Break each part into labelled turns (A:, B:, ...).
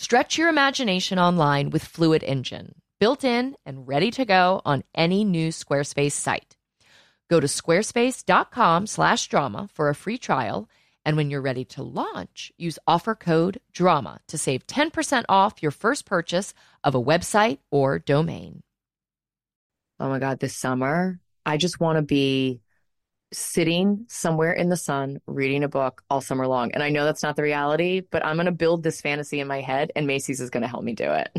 A: Stretch your imagination online with Fluid Engine, built in and ready to go on any new Squarespace site. Go to squarespace.com slash drama for a free trial. And when you're ready to launch, use offer code DRAMA to save 10% off your first purchase of a website or domain.
B: Oh my God, this summer, I just want to be sitting somewhere in the sun reading a book all summer long. And I know that's not the reality, but I'm going to build this fantasy in my head and Macy's is going to help me do it.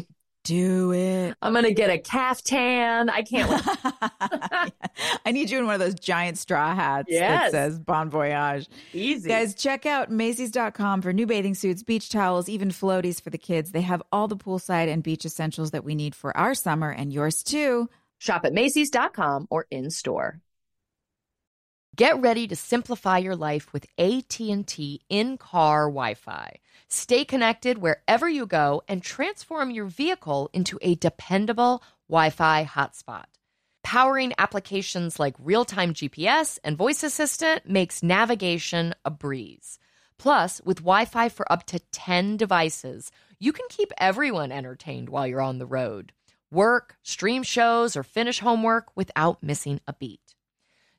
C: Do it.
B: I'm going to get a caftan. I can't wait.
C: I need you in one of those giant straw hats
B: Yes.
C: that says Bon Voyage.
B: Easy.
C: Guys, check out Macy's.com for new bathing suits, beach towels, even floaties for the kids. They have all the poolside and beach essentials that we need for our summer and yours too.
B: Shop at Macy's.com or in store.
A: Get ready to simplify your life with AT&T in-car Wi-Fi. Stay connected wherever you go and transform your vehicle into a dependable Wi-Fi hotspot. Powering applications like real-time GPS and voice assistant makes navigation a breeze. Plus, with Wi-Fi for up to 10 devices, you can keep everyone entertained while you're on the road. Work, stream shows, or finish homework without missing a beat.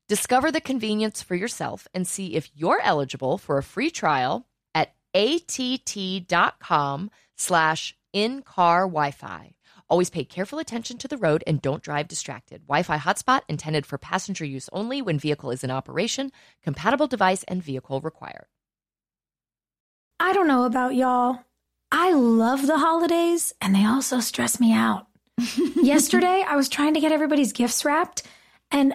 A: Discover the convenience for yourself and see if you're eligible for a free trial at att.com slash in-car Wi-Fi. Always pay careful attention to the road and don't drive distracted. Wi-Fi hotspot intended for passenger use only when vehicle is in operation. Compatible device and vehicle required.
D: I don't know about y'all. I love the holidays and they also stress me out. Yesterday, I was trying to get everybody's gifts wrapped and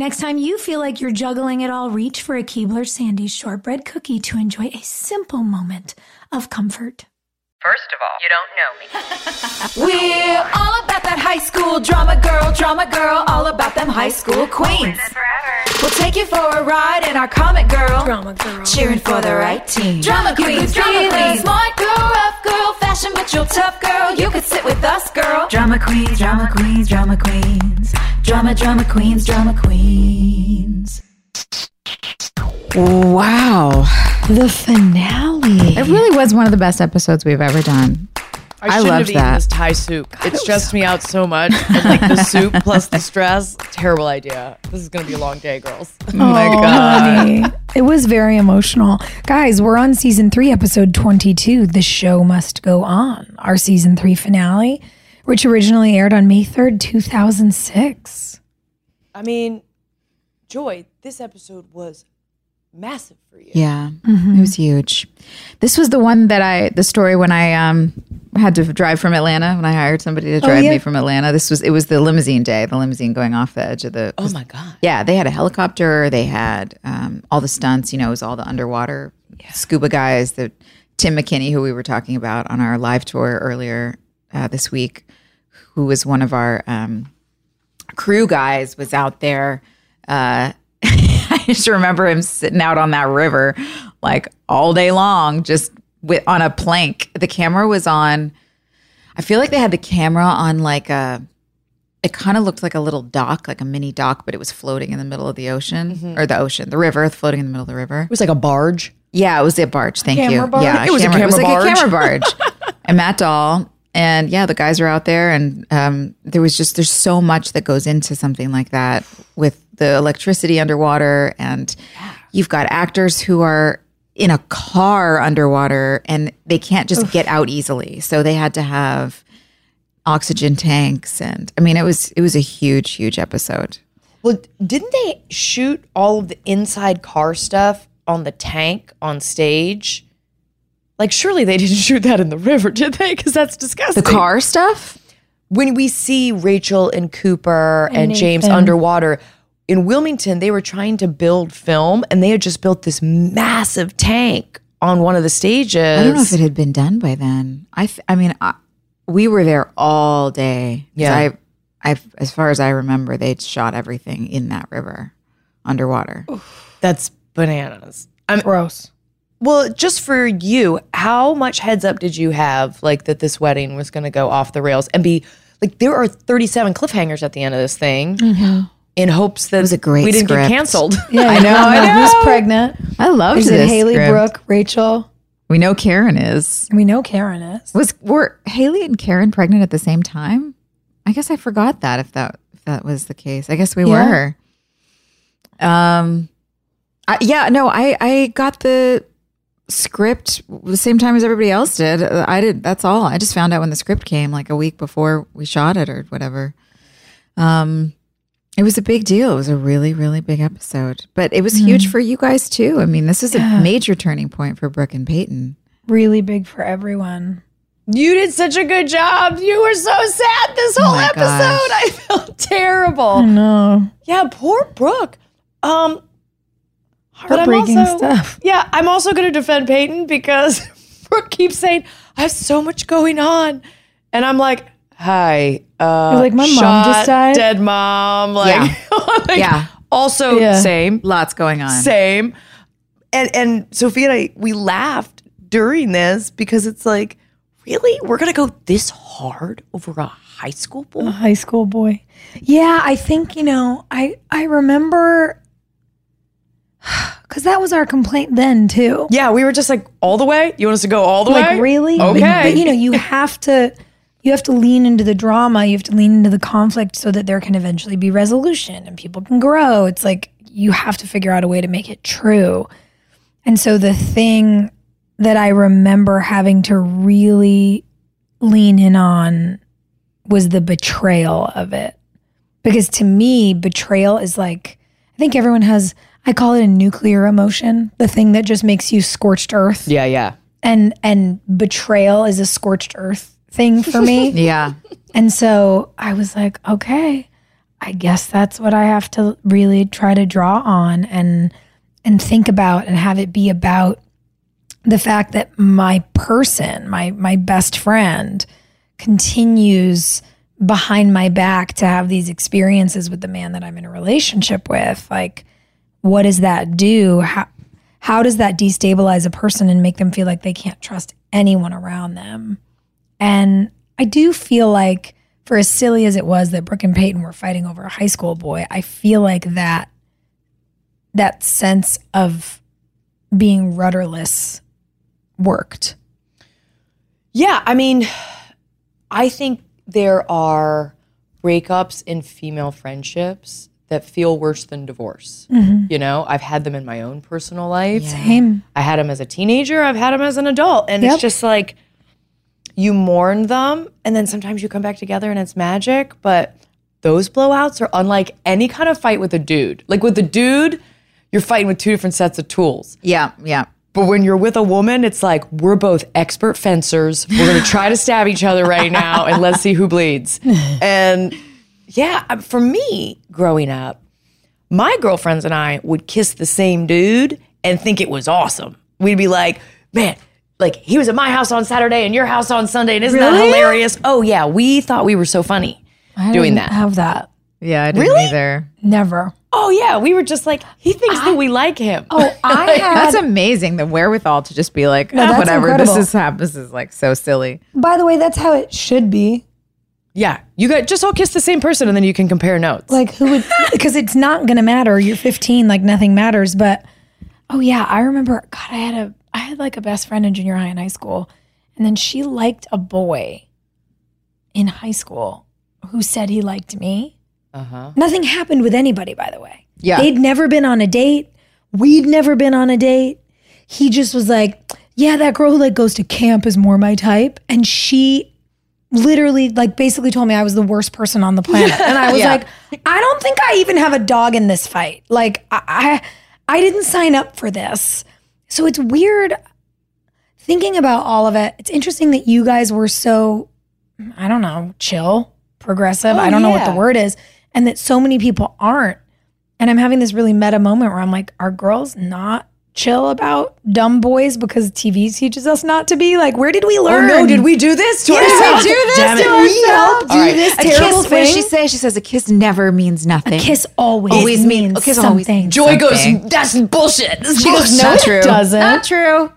D: Next time you feel like you're juggling it all, reach for a Keebler Sandy's shortbread cookie to enjoy a simple moment of comfort.
E: First of all, you don't know me.
F: We're all about that high school drama girl, drama girl, all about them high school queens. We'll take you for a ride in our comic girl,
D: Drama girl.
F: cheering for the right team.
D: Drama
F: You
D: queens, drama
F: be the
D: queens.
F: smart girl, rough girl, fashion but you're tough girl. You could sit with us, girl. Drama queens, drama queens, drama queens, drama, drama queens, drama queens.
C: Wow. The finale. It really was one of the best episodes we've ever done.
G: I,
C: I
G: shouldn't have eaten
C: that.
G: this Thai soup. it stressed me out so much. And like the soup plus the stress, terrible idea. This is gonna be a long day, girls.
D: Oh my oh, god. It was very emotional. Guys, we're on season 3 episode 22. The show must go on. Our season 3 finale, which originally aired on May 3rd, 2006.
G: I mean,
A: Joy, this episode was massive for you.
C: Yeah, it was huge. This was the one that I, the story when I um had to drive from Atlanta when I hired somebody to drive
D: yeah.
C: me from Atlanta. This was it was the limousine day, the limousine going off the edge of the.
A: Oh my god.
C: Yeah, they had a helicopter. They had um, all the stunts. You know, it was all the underwater scuba guys. The Tim McKinney, who we were talking about on our live tour earlier uh, this week, who was one of our um, crew guys, was out there. Uh, I just remember him sitting out on that river like all day long, just with on a plank. The camera was on. I feel like they had the camera on like a. It kind of looked like a little dock, like a mini dock, but it was floating in the middle of the ocean or the ocean, the river, floating in the middle of the river.
A: It was like a barge.
C: Yeah, it was a barge. Thank
D: Camera
C: you.
D: barge?
C: Yeah,
A: It was a
C: it was like
A: camera
C: a camera barge. and Matt Dahl, and yeah, the guys are out there, and um, there was just there's so much that goes into something like that with the electricity underwater, and you've got actors who are in a car underwater, and they can't just get out easily, so they had to have oxygen tanks, and I mean, it was it was a huge, huge episode.
A: Well, didn't they shoot all of the inside car stuff on the tank on stage? Like, surely they didn't shoot that in the river, did they? Because that's disgusting.
C: The car stuff.
A: When we see Rachel and Cooper and, James underwater in Wilmington, they were trying to build film, and they had just built this massive tank on one of the stages.
C: I don't know if it had been done by then. I, th- I mean, I, we were there all day.
A: Yeah.
C: I, I, as far as I remember, they'd shot everything in that river, underwater.
A: That's bananas. I'm,
D: Gross.
A: Well, just for you, how much heads up did you have, like that this wedding was going to go off the rails and be like there are 37 cliffhangers at the end of this thing, in hopes that it
C: was a great
A: we didn't
C: script.
A: get canceled.
D: Yeah, I know. I know. Who's pregnant?
C: I loved
D: Is
C: this.
D: it Haley,
C: script.
D: Brooke, Rachel?
C: We know Karen is.
D: We know Karen is.
C: Was were Haley and Karen pregnant at the same time? I guess I forgot that if that if that was the case. I guess we
D: Yeah.
C: were. Um, I, yeah, no, I I got the script the same time as everybody else did. Uh, I did. That's all. I just found out when the script came, like a week before we shot it or whatever. Um, it was a big deal. It was a really really big episode, but it was huge for you guys too. I mean, this is a major turning point for Brooke and Peyton.
D: Really big for everyone.
A: You did such a good job. You were so sad this whole
C: Oh
A: episode.
C: gosh.
A: I felt terrible.
D: No.
A: Yeah, poor Brooke. Um, but I'm
D: Heartbreaking
A: also-
D: stuff.
A: Yeah, I'm also going to defend Peyton because Brooke keeps saying I have so much going on, and I'm like, "Hi, uh,
D: You're like, "My mom just died."
A: dead mom." Like, like,
C: Yeah.
A: Also,
D: Yeah.
A: same,
C: Lots going on.
A: same. And and Sophia and I we laughed during this because it's like, really, we're gonna go this hard over a high school boy?
D: a high school boy. Yeah, I think you know. I I remember because that was our complaint then too.
A: Yeah, we were just like all the way. You want us to go all the
D: like
A: way?
D: Like, really, But-
A: Okay.
D: But, you know, you have to you have to lean into the drama. You have to lean into the conflict so that there can eventually be resolution and people can grow. It's like you have to figure out a way to make it true. And so the thing that I remember having to really lean in on was the betrayal of it. Because to me, betrayal is like, I think everyone has, I call it a nuclear emotion, the thing that just makes you scorched earth.
A: Yeah, yeah.
D: And and betrayal is a scorched earth thing for me.
C: Yeah.
D: And so I was like, okay, I guess that's what I have to really try to draw on and and think about and have it be about the fact that my person, my my best friend continues behind my back to have these experiences with the man that I'm in a relationship with. Like what does that do? How how does that destabilize a person and make them feel like they can't trust anyone around them? And I do feel like, for as silly as it was that Brooke and Peyton were fighting over a high school boy, I feel like that that sense of being rudderless worked.
A: Yeah, I mean, I think there are breakups in female friendships that feel worse than divorce. Mm-hmm. You know, I've had them in my own personal life.
D: Same.
A: I had them as a teenager, I've had them as an adult. And
D: Yep.
A: it's just like you mourn them and then sometimes you come back together and it's magic. But those blowouts are unlike any kind of fight with a dude. Like with a dude, you're fighting with two different sets of tools.
C: Yeah, yeah.
A: But when you're with a woman, it's like we're both expert fencers. We're gonna try to stab each other right now, and let's see who bleeds. And yeah, for me, growing up, my girlfriends and I would kiss the same dude and think it was awesome. We'd be like, man, like he was at my house on Saturday and your house on Sunday, and isn't that hilarious? Oh yeah, we thought we were so funny
D: I
A: doing
D: didn't
A: that.
D: Have that?
C: Yeah, I didn't
A: Really?
C: either.
D: Never.
A: Oh yeah, we were just like he thinks that we like him.
D: Oh, I had.
C: That's amazing. The wherewithal to just be like,
D: No,
C: "Ah,
D: that's
C: whatever.
D: incredible.
C: This is This is like so silly.
D: by the way, that's how it should be.
A: Yeah, you got just all kiss the same person, and then you can compare notes.
D: Like who would? Because it's not gonna matter. You're 15. Like nothing matters. But oh yeah, I remember. God, I had a. I had like a best friend in junior high and high school, and then she liked a boy in high school who said he liked me.
A: uh-huh.
D: Nothing happened with anybody, by the way.
C: Yeah.
D: They'd never been on a date. We'd never been on a date. He just was like, yeah, that girl who like goes to camp is more my type. And she literally like basically told me I was the worst person on the planet. And I was
C: Yeah.
D: like, I don't think I even have a dog in this fight. Like I, I I didn't sign up for this. So it's weird thinking about all of it. It's interesting that you guys were so I don't know, chill, progressive. Oh, I don't know what the word is. And that so many people aren't. And I'm having this really meta moment where I'm like, are girls not chill about dumb boys because TV teaches us not to be? Like, where did we
A: oh,
D: learn? Oh learn?
A: no, did we do this to ourselves?
D: do this
A: Damn
D: to
A: it.
D: ourselves? Do
A: All right.
D: this
C: A
D: terrible
C: kiss. What does
D: thing?
C: she say? She says a kiss never means nothing.
D: A Kiss always,
C: Always mean-
D: means
C: a kiss always
D: something.
C: means-
A: Joy goes, that's bullshit. This is
D: She goes, no,
C: Not
D: it
C: true.
D: doesn't.
C: Not true.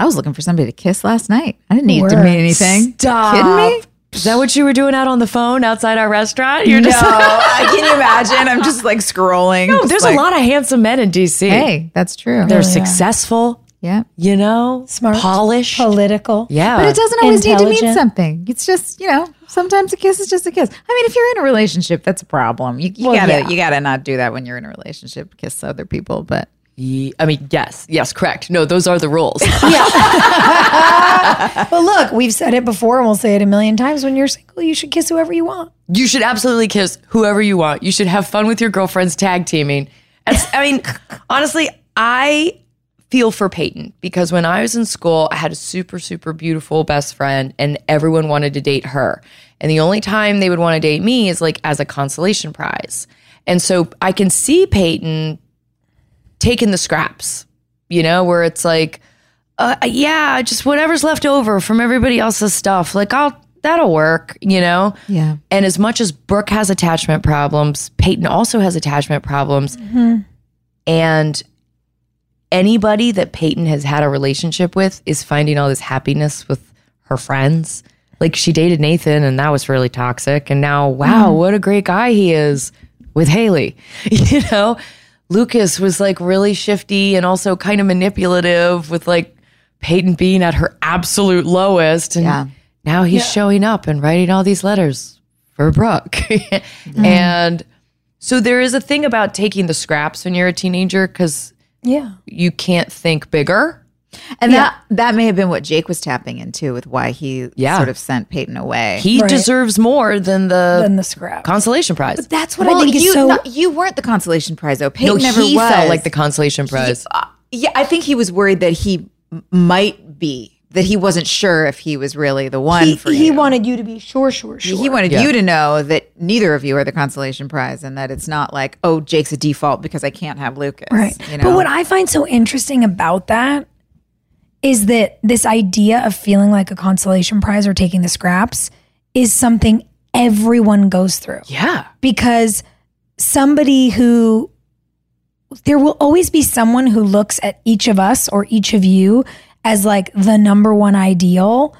C: I was looking for somebody to kiss last night. I didn't need it to mean anything.
A: Stop.
C: Kidding me?
A: Is that what you were doing out on the phone outside our restaurant? You're just
C: I can you imagine? I'm just like scrolling.
A: no. There's
C: like,
A: a lot of handsome men in DC.
C: Hey, that's true.
A: They're oh,
D: yeah.
A: successful.
C: yeah.
A: You know,
D: Smart.
A: polished.
D: Political.
A: yeah,
C: But it doesn't always need to mean something. It's just, you know, sometimes a kiss is just a kiss. I mean, if you're in a relationship, that's a problem. You, you
D: Well,
C: gotta
D: yeah.
C: you gotta not do that when you're in a relationship, kiss other people. But
A: Ye- I mean, yes, yes, correct. No, those are the rules.
D: But look, we've said it before and we'll say it a million times. When you're single, you should kiss whoever you want.
A: you should absolutely kiss whoever you want. You should have fun with your girlfriends tag teaming. I mean, honestly, I feel for Peyton because when I was in school, I had a super, super beautiful best friend and everyone wanted to date her. And the only time they would want to date me is like as a consolation prize. And so I can see Peyton taking the scraps, you know, where it's like, uh, yeah, just whatever's left over from everybody else's stuff. Like, I'll, that'll work, you know?
C: Yeah.
A: And as much as Brooke has attachment problems, Peyton also has attachment problems. And anybody that Peyton has had a relationship with is finding all this happiness with her friends. Like she dated Nathan and that was really toxic. And now, wow, what a great guy he is with Haley. You know, Lucas was like really shifty and also kind of manipulative with like Peyton being at her absolute lowest. And
C: Yeah.
A: now he's showing up and writing all these letters for Brooke. Mm-hmm. And so there is a thing about taking the scraps when you're a teenager because
D: Yeah.
A: you can't think bigger.
C: And that that may have been what Jake was tapping into with why he
A: Yeah.
C: sort of sent Peyton away.
A: He
D: Right.
A: deserves more than the
D: Then the scrap.
A: consolation prize.
D: That's what
C: well,
D: I think
C: you
D: is so.
C: no, you weren't the consolation prize though. Peyton
A: no,
C: never
A: he
C: was.
A: felt like the consolation prize.
C: Uh, yeah, I think he was worried that he might be that he wasn't sure if he was really the one
D: he,
C: for
D: he
C: you.
D: wanted you to be sure, sure, sure.
C: He wanted
A: Yeah.
C: you to know that neither of you are the consolation prize, and that it's not like, oh, Jake's a default because I can't have Lucas.
D: Right.
C: You know?
D: But what I find so interesting about that is that this idea of feeling like a consolation prize or taking the scraps is something everyone goes through.
A: yeah.
D: Because somebody who there will always be someone who looks at each of us or each of you as like the number one ideal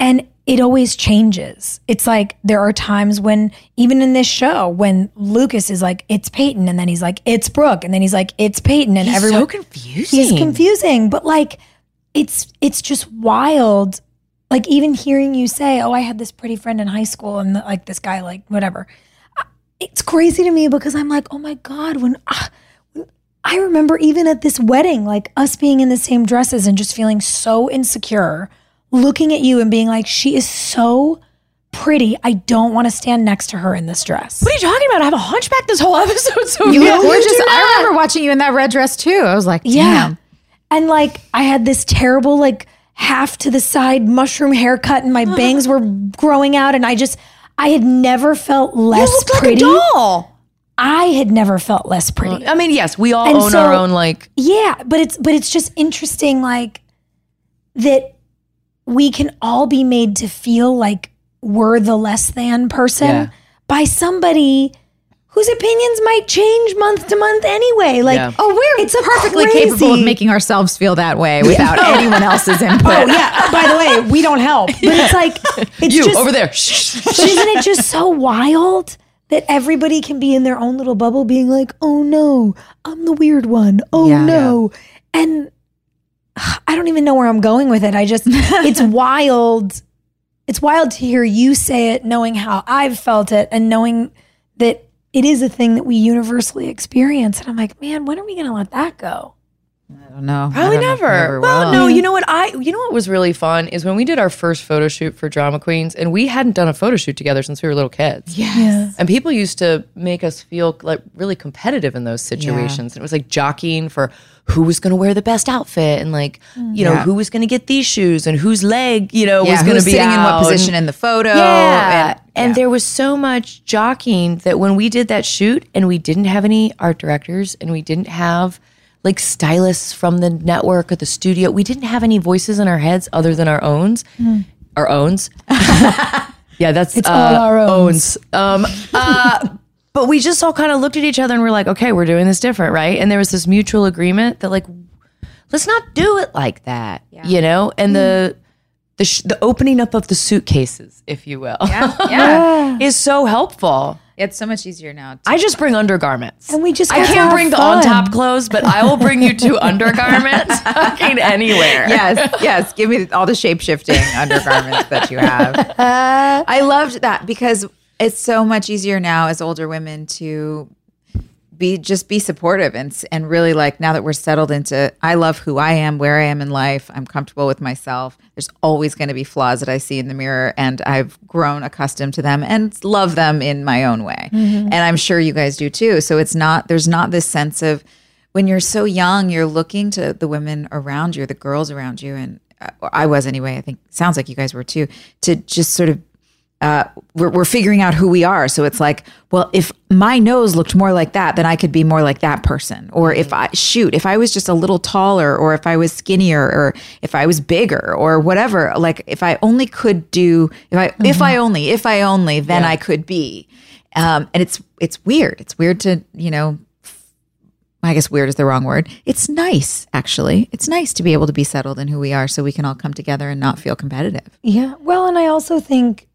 D: and it always changes. It's like there are times when even in this show when Lucas is like it's Peyton and then he's like it's Brooke and then he's like it's Peyton and
A: He's
D: everyone
A: so confusing.
D: he's confusing but like it's it's just wild like even hearing you say oh i had this pretty friend in high school and like this guy like whatever Uh, it's crazy to me because i'm like oh my god when when- i remember even at this wedding like us being in the same dresses and just feeling so insecure looking at you and being like she is so pretty. I don't want to stand next to her in this dress.
A: What are you talking about? I have a hunchback this whole episode. So
C: You look gorgeous. I remember watching you in that red dress too. I was like, damn.
D: Yeah. And like I had this terrible like half to the side mushroom haircut and my bangs were growing out and I just I had never felt less pretty.
A: doll.
D: I had never felt less pretty.
A: I mean, yes, we all
D: And
A: own
D: so-
A: our own like
D: Yeah, but it's but it's just interesting like that we can all be made to feel like we're the less than person
A: Yeah.
D: by somebody whose opinions might change month to month anyway. Like
A: Yeah.
C: Oh, we're
D: It's
C: perfectly
D: crazy-
C: capable of making ourselves feel that way without oh. anyone else's input.
D: Oh yeah. By the way, we don't help. But it's like it's
A: you
D: just
A: over there. Shh.
D: isn't it just so wild that everybody can be in their own little bubble being like, oh no, I'm the weird one. Oh
C: Yeah.
D: no. And I don't even know where I'm going with it. I just, it's wild. It's wild to hear you say it, knowing how I've felt it and knowing that it is a thing that we universally experience. And I'm like, man, when are we going to let that go?
C: I don't know.
A: Probably
C: don't know
A: never.
C: ever
A: Well,
C: will.
A: no, you know what? I you know what was really fun is when we did our first photo shoot for Drama Queens, and we hadn't done a photo shoot together since we were little kids.
C: Yes.
A: And people used to make us feel like really competitive in those situations. And it was like jockeying for who was going to wear the best outfit and like, you know,
C: Yeah.
A: who was going to get these shoes and whose leg, you know,
C: Yeah,
A: was going to be
C: sitting in what position in the photo?
A: Yeah.
C: and-
A: And, there was so much jockeying that when we did that shoot and we didn't have any art directors and we didn't have like stylists from the network or the studio, we didn't have any voices in our heads other than our owns. Our owns. yeah, that's it's
D: all our owns.
A: Um, uh, but we just all kind of looked at each other and we're like, okay, we're doing this different, right? And there was this mutual agreement that like, let's not do it like that, you know? And the mm. the sh- the opening up of the suitcases, if you will,
C: yeah. yeah.
A: is so helpful.
C: It's so much easier now.
A: I just bring undergarments.
D: And we just
A: I can't
D: have
A: bring the on top clothes, but I will bring you two undergarments fucking anywhere.
C: yes, yes. Give me all the shape shifting undergarments that you have. I loved that because it's so much easier now as older women to be just be supportive and and really like now that we're settled into I love who I am, where I am in life. I'm comfortable with myself. There's always going to be flaws that I see in the mirror, and I've grown accustomed to them and love them in my own way. And I'm sure you guys do too. So it's not there's not this sense of when you're so young, you're looking to the women around you, the girls around you, and uh, I was anyway. I think sounds like you guys were too. To just sort of uh, we're, we're figuring out who we are. So it's like, well, if my nose looked more like that, then I could be more like that person. Or if I shoot, if I was just a little taller, or if I was skinnier, or if I was bigger, or whatever. Like if I only could do, if I, if I only, if I only, then I could be. Um, and it's it's weird. It's weird to you know I guess weird is the wrong word. It's nice, actually. It's nice to be able to be settled in who we are so we can all come together and not feel competitive.
D: Yeah. Well, and I also think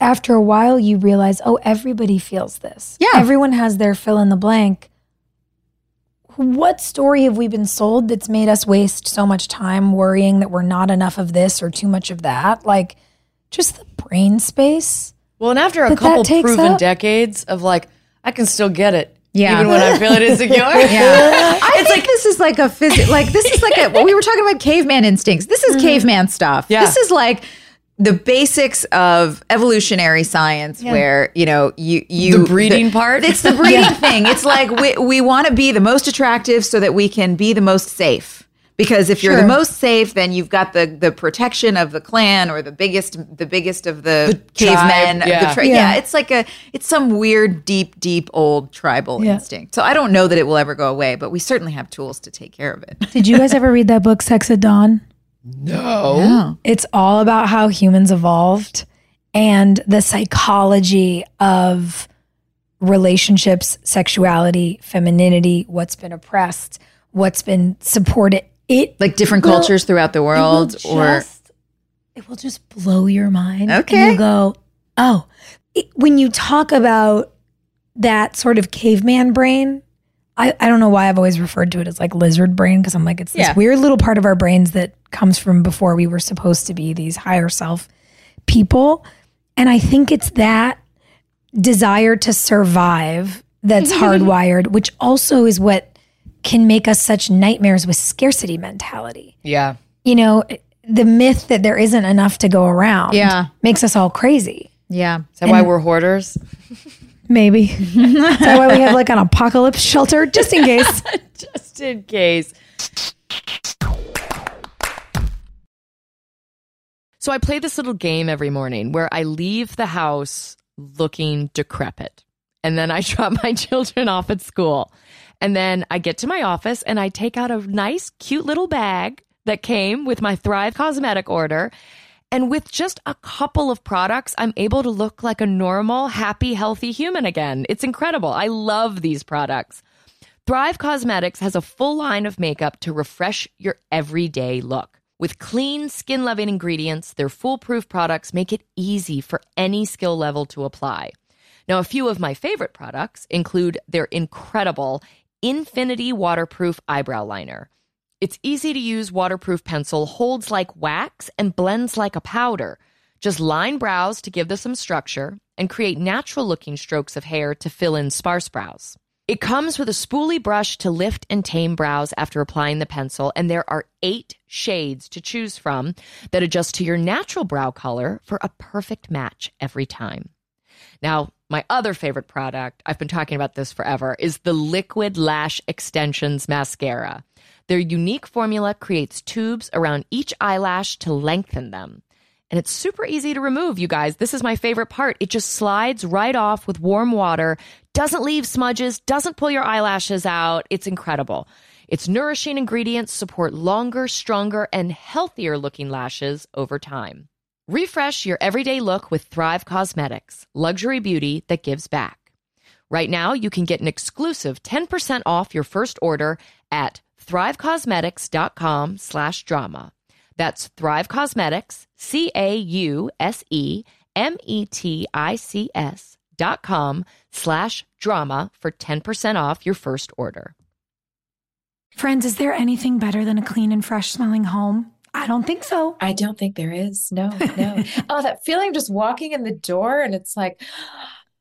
D: after a while you realize, oh, everybody feels this.
C: Yeah.
D: Everyone has their fill in the blank. What story have we been sold that's made us waste so much time worrying that we're not enough of this or too much of that? Like just the brain space.
A: Well, and after a couple proven
D: up-
A: decades of like, I can still get it.
C: Yeah.
A: Even when I feel feeling insecure.
C: Yeah. I think this is like a phys- like this is like a well, we were talking about caveman instincts. This is mm-hmm. caveman stuff.
A: Yeah.
C: This is like the basics of evolutionary science where, you know, you you
A: The breeding part?
C: It's the breeding thing. It's like we we want to be the most attractive so that we can be the most safe. Because if you're the most safe, then you've got the the protection of the clan or the biggest the biggest of the, cavemen.
A: tribe, yeah.
C: The tri-
D: Yeah.
C: yeah, it's like a it's some weird, deep, deep old tribal
D: Yeah.
C: instinct. So I don't know that it will ever go away, but we certainly have tools to take care of it.
D: Did you guys ever read that book, Sex at Dawn?
A: No.
D: It's all about how humans evolved and the psychology of relationships, sexuality, femininity, what's been oppressed, what's been supported. It
C: Like different
D: will-
C: cultures throughout the
D: it will
C: world, or
D: just- it will just blow your mind. And
C: Okay.
D: you'll go, oh, It- when you talk about that sort of caveman brain, I, I don't know why I've always referred to it as like lizard brain because I'm like, it's this
C: Yeah.
D: weird little part of our brains that comes from before we were supposed to be these higher self people. And I think it's that desire to survive that's hardwired, which also is what can make us such nightmares with scarcity mentality
A: Yeah.
D: you know, the myth that there isn't enough to go around
H: Yeah.
D: makes us all crazy.
H: Yeah.
I: Is that why we're hoarders?
D: Maybe. That's why we have like an apocalypse shelter just in case.
I: Just in case.
A: So I play this little game every morning where I leave the house looking decrepit. And then I drop my children off at school. And then I get to my office and I take out a nice, cute little bag that came with my Thrive cosmetic order. And with just a couple of products, I'm able to look like a normal, happy, healthy human again. It's incredible. I love these products. Thrive Causemetics has a full line of makeup to refresh your everyday look. With clean, skin loving ingredients, their foolproof products make it easy for any skill level to apply. Now, a few of my favorite products include their incredible Infinity Waterproof Eyebrow Liner. Its easy to use waterproof pencil holds like wax and blends like a powder. Just line brows to give them some structure and create natural looking strokes of hair to fill in sparse brows. It comes with a spoolie brush to lift and tame brows after applying the pencil, and there are eight shades to choose from that adjust to your natural brow color for a perfect match every time. Now, my other favorite product, I've been talking about this forever, is the Liquid Lash Extensions Mascara. Their unique formula creates tubes around each eyelash to lengthen them. And it's super easy to remove, you guys. This is my favorite part. It just slides right off with warm water, doesn't leave smudges, doesn't pull your eyelashes out. It's incredible. Its nourishing ingredients support longer, stronger, and healthier looking lashes over time. Refresh your everyday look with Thrive Causemetics, luxury beauty that gives back. Right now, you can get an exclusive 10% off your first order at thrivecausemetics.com slash drama. That's Thrive Causemetics, C-A-U-S-E-M-E-T-I-C-S dot com slash drama for 10% off your first order.
D: Friends, is there anything better than a clean and fresh smelling home? I don't think so.
J: I don't think there is. No, no. oh, that feeling of just walking in the door and it's like,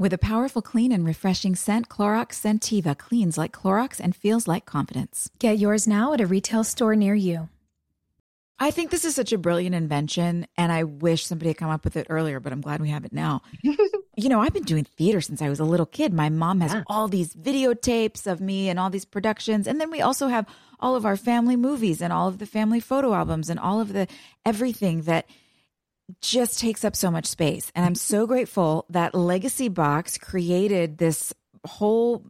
C: With a powerful, clean, and refreshing scent, Clorox Scentiva cleans like Clorox and feels like confidence.
D: Get yours now at a retail store near you.
C: I think this is such a brilliant invention, and I wish somebody had come up with it earlier, but I'm glad we have it now. you know, I've been doing theater since I was a little kid. My mom has all these videotapes of me and all these productions. And then we also have all of our family movies and all of the family photo albums and all of the everything that just takes up so much space. And I'm so grateful that Legacy Box created this whole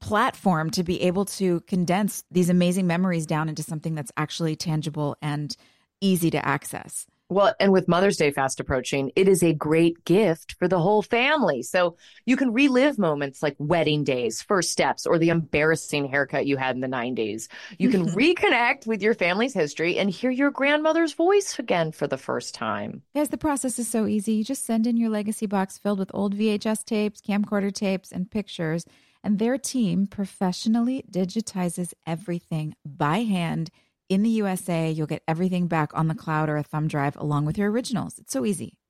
C: platform to be able to condense these amazing memories down into something that's actually tangible and easy to access.
K: Well, and with Mother's Day fast approaching, it is a great gift for the whole family. So you can relive moments like wedding days, first steps, or the embarrassing haircut you had in the 90s. You can reconnect with your family's history and hear your grandmother's voice again for the first time.
C: Yes, the process is so easy. You just send in your legacy box filled with old VHS tapes, camcorder tapes, and pictures, and their team professionally digitizes everything by hand in the USA. You'll get everything back on the cloud or a thumb drive along with your originals. It's so easy.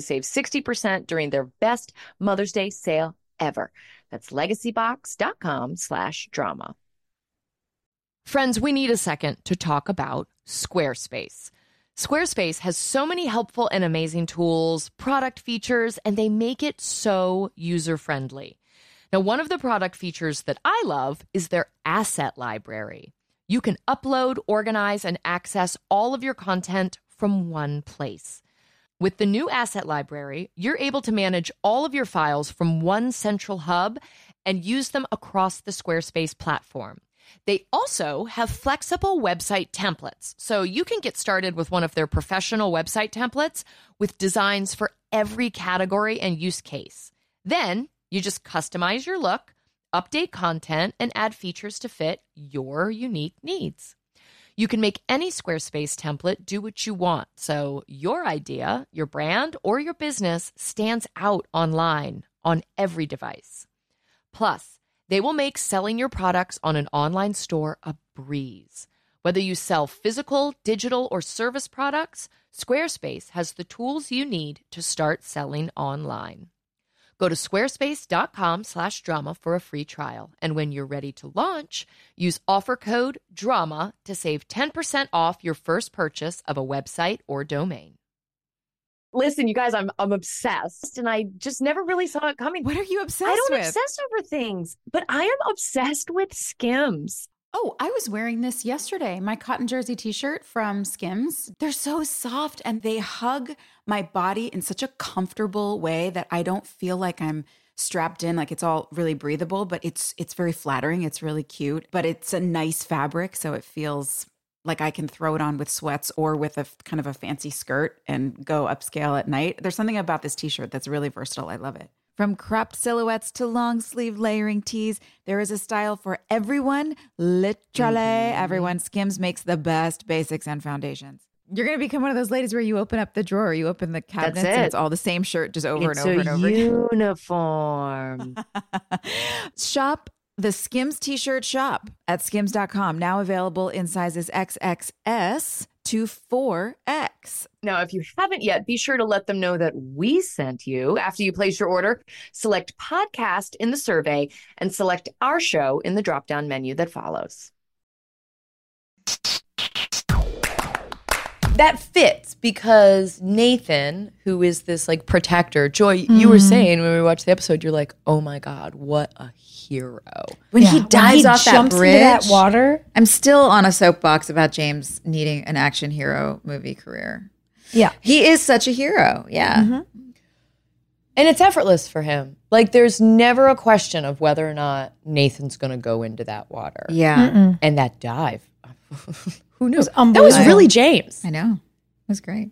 K: to save 60% during their best Mother's Day sale ever. That's legacybox.com slash drama.
A: Friends, we need a second to talk about Squarespace. Squarespace has so many helpful and amazing tools, product features, and they make it so user friendly. Now, one of the product features that I love is their asset library. You can upload, organize, and access all of your content from one place.
L: With the new asset library, you're able to manage all of your files from one central hub and use them across the Squarespace platform. They also have flexible website templates, so you can get started with one of their professional website templates with designs for every category and use case. Then you just customize your look, update content, and add features to fit your unique needs. You can make any Squarespace template do what you want, so your idea, your brand, or your business stands out online on every device. Plus, they will make selling your products on an online store a breeze. Whether you sell physical, digital, or service products, Squarespace has the tools you need to start selling online. Go to squarespace.com slash drama for a free trial. And when you're ready to launch, use offer code DRAMA to save 10% off your first purchase of a website or domain.
B: Listen, you guys, I'm I'm obsessed, and I just never really saw it coming.
C: What are you obsessed
B: I don't
C: with?
B: obsess over things, but I am obsessed with Skims.
C: Oh, I was wearing this yesterday. My cotton jersey t-shirt from Skims. They're so soft and they hug my body in such a comfortable way that I don't feel like I'm strapped in like it's all really breathable, but it's it's very flattering. It's really cute, but it's a nice fabric so it feels like I can throw it on with sweats or with a kind of a fancy skirt and go upscale at night. There's something about this t-shirt that's really versatile. I love it. From cropped silhouettes to long sleeve layering tees, there is a style for everyone. Literally, mm-hmm. everyone. Skims makes the best basics and foundations. You're going to become one of those ladies where you open up the drawer, you open the cabinets, and it's all the same shirt just over
B: it's
C: and over
B: a
C: and over again.
B: uniform.
C: Shop the Skims t shirt shop at skims.com, now available in sizes XXS to 4X.
B: Now, if you haven't yet, be sure to let them know that we sent you. After you place your order, select podcast in the survey and select our show in the drop down menu that follows. That fits because Nathan, who is this like protector, Joy, you were mm-hmm. saying when we watched the episode, you're like, oh my God, what a hero.
C: When
D: Yeah,
C: he dives off that bridge,
D: into that water.
C: I'm still on a soapbox about James needing an action hero movie career.
D: Yeah.
C: He is such a hero. Yeah. Mm-hmm.
A: And it's effortless for him. Like there's never a question of whether or not Nathan's going to go into that water.
C: Yeah.
A: And that dive. Who knew?
D: was
A: That was really James.
C: I know. It was great.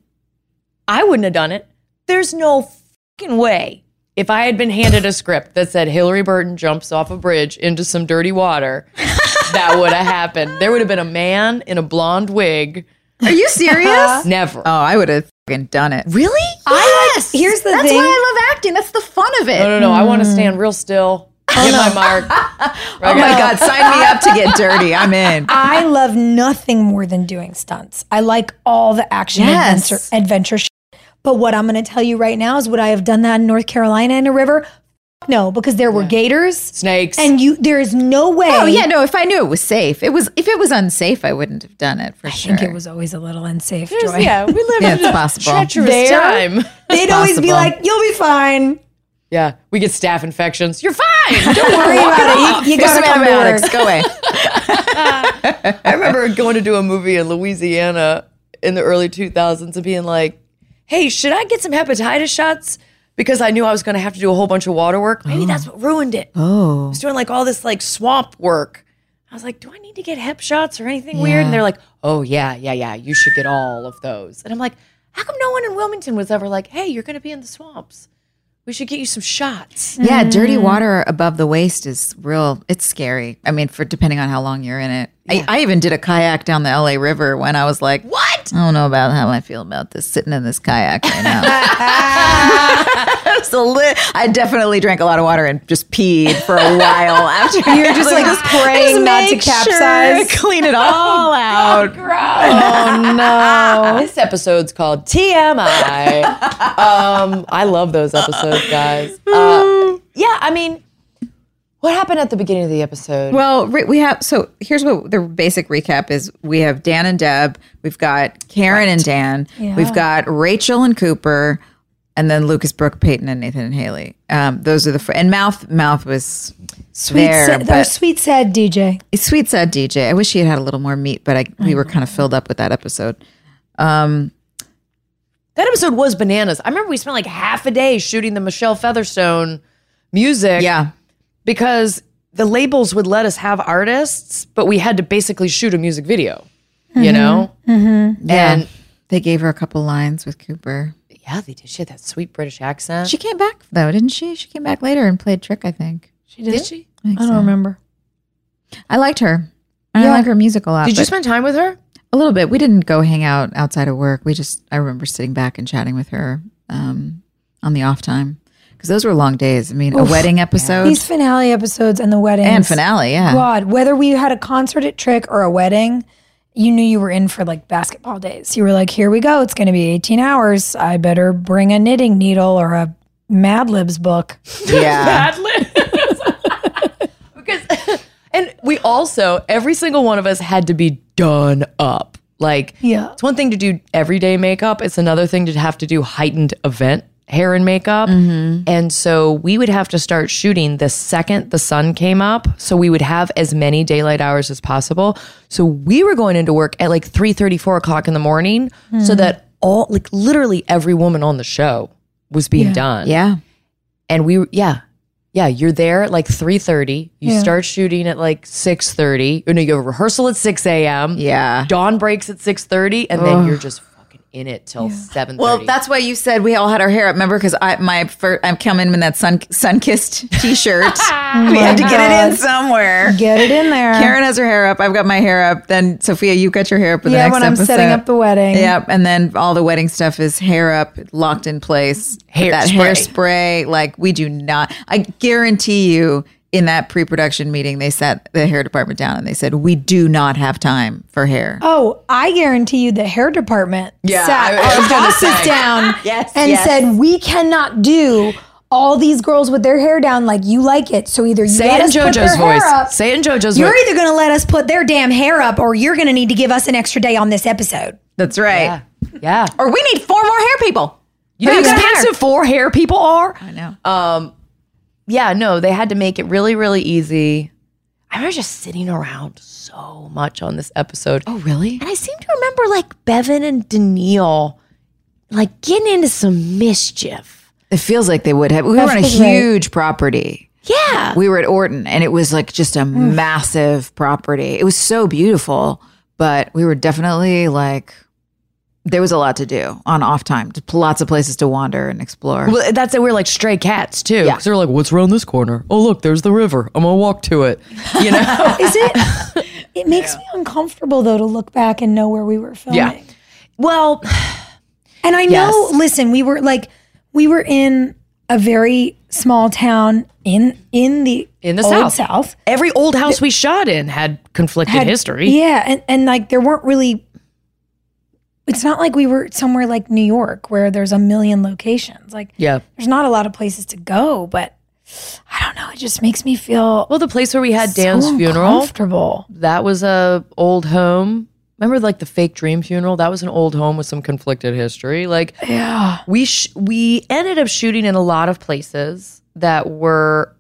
A: I wouldn't have done it. There's no fucking way. If I had been handed a script that said Hilarie Burton jumps off a bridge into some dirty water, that would have happened. There would have been a man in a blonde wig.
C: Are you serious?
A: Never.
C: oh, I would have fucking done it.
A: really?
C: Yes.
D: Here's the thing.
C: That's
D: thing.
C: why I love acting. That's the fun of it.
A: No, no, no. I want to mm. stand real still. Hit my mark.
C: Oh my God. Sign me up to get dirty. I'm in.
D: I love nothing more than doing stunts. I like all the action
C: Yes.
D: adventure, adventure shit. But what I'm going to tell you right now is would I have done that in North Carolina in a river? No, because there were gators
A: Snakes.
D: and you there is no way.
C: Oh yeah, no. If I knew it was safe, it was. If it was unsafe, I wouldn't have done it for
D: I
C: sure.
D: I think it was always a little unsafe,
A: There's-
D: Joy.
A: yeah, we live
C: Yeah,
A: in
C: it's
A: a
C: possible.
A: treacherous
D: There?
A: time.
D: They'd always be like, "You'll be fine.
A: Yeah, we get staph infections. You're fine.
D: Don't worry about it. You, you gotta
C: some antibiotics. Go away.
A: I remember going to do a movie in Louisiana in the early 2000s and being like, hey, should I get some hepatitis shots? Because I knew I was going to have to do a whole bunch of water work. Maybe oh. that's what ruined it. Oh, I
C: Oh.
A: was doing like all this like swamp work. I was like, do I need to get hep shots or anything weird? And they're like, oh, yeah, yeah, yeah, you should get all of those. And I'm like, how come no one in Wilmington was ever like, hey, you're going to be in the swamps? We should get you some shots.
C: Yeah, dirty mm. water above the waist is real. It's scary. I mean, for depending on how long you're in it. I, I even did a kayak down the LA River when I was like, "What? I don't know about how I feel about this sitting in this kayak right now." so li- I definitely drank a lot of water and just peed for a while after.
D: You're just like just praying not to
C: make sure
D: capsize.
C: clean it all out.
A: Oh no! this episode's called TMI. um, I love those episodes, guys. Uh, yeah, I mean, what happened at the beginning of the episode?
C: Well, re- we have so here's what the basic recap is: we have Dan and Deb, we've got Karen and Dan, we've got Rachel and Cooper, and then Lucas, Brooke, Peyton, and Nathan and Haley. Um, those are the fr- and Mouth Mouth was
D: Sweet,
C: there,
D: sad,
C: but
D: sweet sad DJ.
C: sweet sad DJ. I wish he had had a little more meat, but I, we were kind of filled up with that episode. Um,
A: that episode was bananas. I remember we spent like half a day shooting the Michelle Featherstone music.
C: Yeah.
A: because the labels would let us have artists, but we had to basically shoot a music video. You know,
C: Yeah.
A: and
C: they gave her a couple lines with Cooper.
A: Yeah, they did. She had that sweet British accent.
C: She came back though, didn't she? She came back later and played Trick, I think.
D: She did.
A: did she?
C: I,
D: I don't
C: so.
D: remember.
C: I liked her. I
D: Yeah.
C: like her music a lot.
A: Did you spend time with her?
C: A little bit. We didn't go hang out outside of work. We just, I remember sitting back and chatting with her um, on the off time because those were long days. I mean, a wedding episode
D: These finale episodes and the wedding
C: and finale. Yeah.
D: God, whether we had a concert at Trick or a wedding, you knew you were in for like basketball days. You were like, here we go. It's going to be 18 hours. I better bring a knitting needle or a Mad Libs book.
C: Yeah.
A: because and we also every single one of us had to be done up like
D: Yeah.
A: it's one thing to do everyday makeup it's another thing to have to do heightened event hair and makeup. Mm-hmm. And so we would have to start shooting the second the sun came up. So we would have as many daylight hours as possible. So we were going into work at like 3 4 o'clock in the morning so hmm. that all like literally every woman on the show was being done.
C: Yeah.
A: and we yeah. Yeah you're there at like 3.30 you
D: Yeah.
A: start shooting at like 6.30 or no you have a rehersal at 6 a.m
C: Yeah.
A: dawn breaks at 6.30 and then you're just in it till 7.30
C: Well, that's why you said we all had our hair up. Remember, because I my first, I'm coming in with that sun sun kissed T-shirt. Oh we had to get it in somewhere.
D: Get it in there.
C: Karen has her hair up. I've got my hair up. Then Sophia, you got your hair up. For the
D: yeah,
C: next
D: when I'm
C: episode.
D: setting up the wedding.
C: Yep, and then all the wedding stuff is hair up, locked in place.
A: Hair
C: that
A: spray.
C: hairspray, like we do not. I guarantee you, in that pre-production meeting, they sat the hair department down and they said, "We do not have time for hair."
D: Oh, I guarantee you the hair department
A: Yeah,
D: sat
A: I- I
D: our bosses down
C: Yes,
D: and
C: yes.
D: said, we cannot do all these girls with their hair down like you like it. So either you
A: say
D: let
A: it in
D: us put
A: jojo's
D: their hair
A: voice
D: up,
A: say it in jojo's
D: you're
A: voice
D: either going to let us put their damn hair up or you're going to need to give us an extra day on this episode.
C: That's right.
A: yeah yeah
C: Or we need four more hair people.
A: you know how
D: you got
A: expensive four hair people are
C: I know.
A: um yeah no they had to make it really really easy i remember just sitting around so much on this episode
C: oh, really?
A: And I seem to remember like Bevin and Danneel like getting into some mischief.
C: It feels like they would have. We were on a
D: feels right.
C: huge property.
A: Yeah.
C: We were at Orton, and it was like just a massive property. It was so beautiful, but we were definitely like there was a lot to do on off time. Just Lots of places to wander and explore.
A: Well, that's it. We're like stray cats too. Yeah. they're like, what's around this corner? Oh, look, there's the river. I'm going to walk to it. You know?
D: Is it? it makes me uncomfortable though to look back and know where we were filming.
A: Yeah. well,
D: And I know,
A: Yes.
D: listen, we were like, we were in a very small town in in the
A: In the
D: old
A: South.
D: South.
A: every old house we shot in had conflicted
D: Had-
A: history.
D: Yeah, and and like there weren't really. It's not like we were somewhere like New York where there's a million locations. Like
A: Yeah.
D: there's not a lot of places to go, but I don't know. It just makes me feel
A: Well, the place where we had
D: so
A: Dan's funeral,
D: uncomfortable.
A: that was a old home. Remember like the fake dream funeral? That was an old home with some conflicted history. Like
D: Yeah,
A: we sh- we ended up shooting in a lot of places that were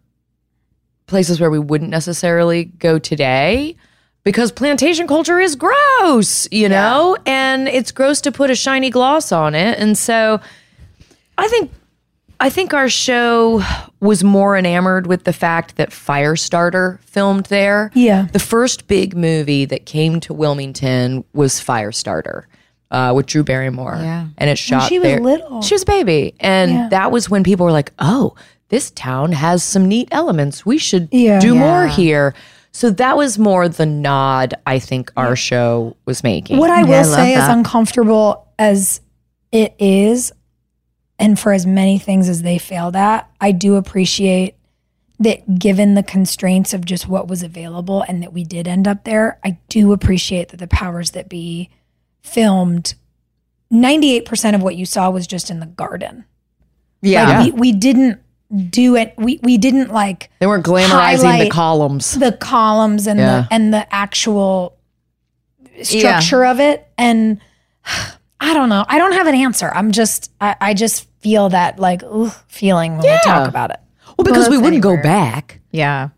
A: places where we wouldn't necessarily go today because plantation culture is gross, you know, and it's gross to put a shiny gloss on it. And so I think I think our show was more enamored with the fact that Firestarter filmed there.
D: Yeah.
A: The first big movie that came to Wilmington was Firestarter. Uh, with Drew Barrymore,
C: Yeah.
A: and it shot.
D: she was
A: there.
D: little.
A: She was a baby, and
D: Yeah.
A: that was when people were like, "Oh, this town has some neat elements. We should
D: Yeah.
A: do more here." So that was more the nod I think our show was making.
D: What I
C: Yeah,
D: will
C: I love
D: say, as uncomfortable as it is, and for as many things as they failed at, I do appreciate that given the constraints of just what was available and that we did end up there, I do appreciate that the powers that be filmed 98% of what you saw was just in the garden.
C: yeah.
D: Like we, we didn't do it. We, we didn't like
A: they weren't glamorizing the columns.
D: the columns and
A: Yeah.
D: the and the actual structure of it and i don't know i don't have an answer i'm just i, I just feel that like feeling when we talk about it
A: Well, because we wouldn't
C: anywhere.
A: go back.
C: yeah.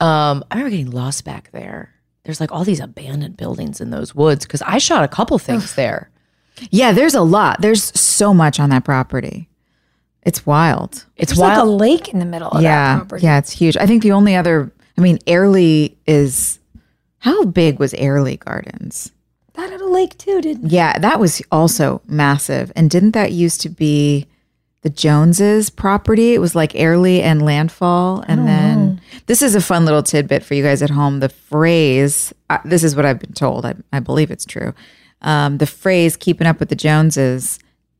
A: Um, I remember getting lost back there. There's like all these abandoned buildings in those woods because I shot a couple things there.
C: Yeah, there's a lot. There's so much on that property. It's wild.
M: It's
D: There's like a lake in the middle of that
C: yeah,
D: property.
C: yeah, it's huge. I think the only other, I mean, Airlie is. How big was Airlie Gardens?
D: That had a lake too, didn't
C: Yeah, that was also massive. And didn't that used to be the Joneses property? It was like Airlie and Landfall. And then this is a fun little tidbit for you guys at home. The phrase, uh, this is what I've been told. I, I believe it's true. Um, the phrase keeping up with the Joneses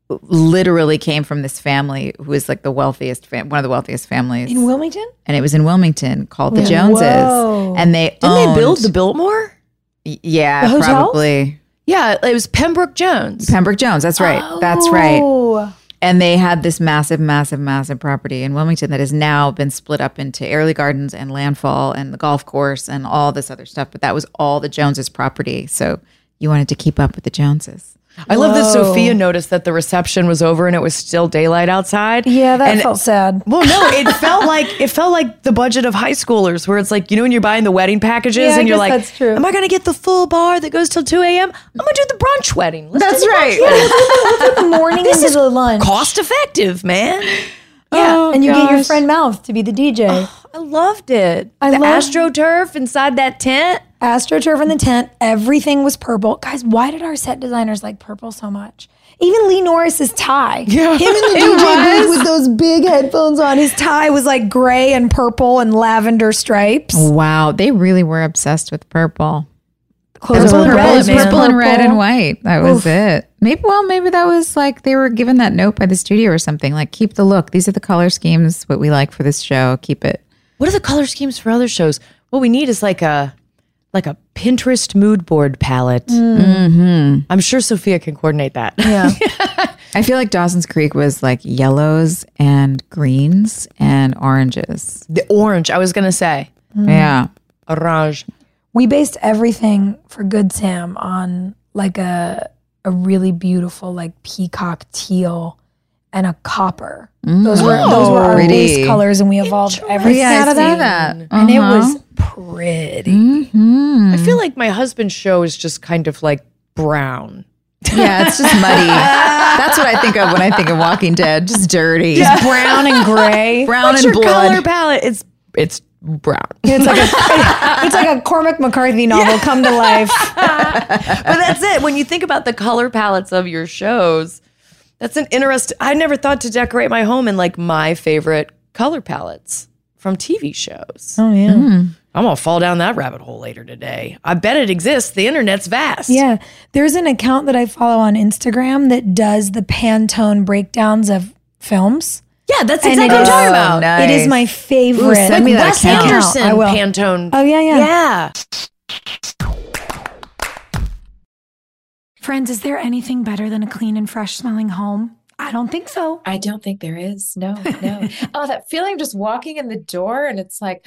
C: literally came from this family who was like the wealthiest, fam- one of the wealthiest families.
D: In Wilmington?
C: and it was in Wilmington called the Joneses.
D: Whoa.
C: And they
A: Didn't they build the Biltmore?
C: Y- Yeah,
D: The
C: probably.
A: Yeah, it was Pembroke Jones.
C: Pembroke Jones. That's right. That's right.
D: Oh.
C: And they had this massive, massive, massive property in Wilmington that has now been split up into Airlie Gardens and Landfall and the golf course and all this other stuff. But that was all the Joneses property. So you wanted to keep up with the Joneses.
A: I love that Sophia noticed that the reception was over and it was still daylight outside.
D: Yeah, that
A: And-
D: felt sad.
A: Well, no, it felt like it felt like the budget of high schoolers, where it's like you know when you're buying the wedding packages
D: Yeah, I
A: and you're
D: guess
A: like,
D: that's true.
A: "Am I going to get the full bar that goes till two a.m.? I'm going to do the brunch wedding." Let's do the brunch wedding.
D: the morning into the lunch.
A: Cost effective, man. Yeah, oh,
D: and you get your friend Mouth to be the DJ.
A: Oh, I loved it.
D: I
A: the
D: love-
A: AstroTurf inside that tent.
D: AstroTurf in the tent. Everything was purple. Guys, why did our set designers like purple so much? Even Lee Norris's tie. Yeah. Him in the DJ booth with those big headphones on. His tie was like gray and purple and lavender stripes.
C: Wow. They really were obsessed with purple.
D: Clothes
C: Purple, and,
D: red,
C: red, purple and red and white. That was it. Maybe well, maybe that was like they were given that note by the studio or something. Like, keep the look. These are the color schemes. What we like for this show. Keep it.
A: What are the color schemes for other shows? What we need is like a like a Pinterest mood board palette. Mm-hmm. I'm sure Sophia can coordinate that.
D: Yeah.
C: I feel like Dawson's Creek was like yellows and greens and oranges.
A: the orange. I was gonna say
C: Yeah.
A: orange.
D: we based everything for Good Sam on like a a really beautiful like peacock teal and a copper. Those were those were our
C: Pretty.
D: base colors, and we evolved everything out of that. And it was pretty.
C: Mm-hmm.
A: I feel like my husband's show is just kind of like brown.
C: Yeah, it's just muddy. That's what I think of when I think of Walking Dead. Just dirty.
D: brown and gray.
C: Brown
A: What's
C: and
A: your
C: blood.
A: color palette? It's it's brown.
D: It's like a it's like a Cormac McCarthy novel come to life.
A: but that's it. When you think about the color palettes of your shows, that's an interest. I never thought to decorate my home in like my favorite color palettes from TV shows.
D: Oh yeah.
A: I'm gonna fall down that rabbit hole later today. I bet it exists. The internet's vast.
D: Yeah. There's an account that I follow on Instagram that does the Pantone breakdowns of films.
A: yeah, that's exactly
D: it
A: what I'm talking about.
C: nice.
D: It is my favorite.
C: Ooh, send me that
A: Wes
C: account.
A: Anderson
D: I will.
A: Pantone.
D: Oh yeah, yeah.
A: yeah.
D: Friends, is there anything better than a clean and fresh smelling home? I don't think so.
J: I don't think there is. No, no. oh, that feeling of just walking in the door and it's like,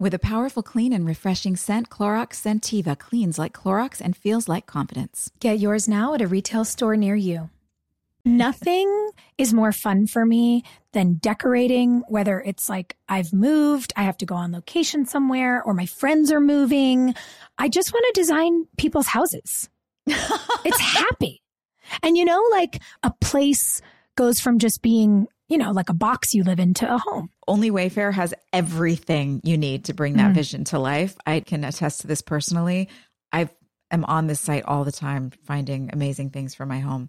C: With a powerful, clean, and refreshing scent, Clorox Scentiva cleans like Clorox and feels like confidence.
D: Get yours now at a retail store near you. Nothing is more fun for me than decorating, whether it's like I've moved, I have to go on location somewhere, or my friends are moving. I just want to design people's houses. it's happy. And you know, like a place goes from just being, you know, like a box you live in to a home.
C: Only Wayfair has everything you need to bring that mm. vision to life. I can attest to this personally. I am on this site all the time finding amazing things for my home.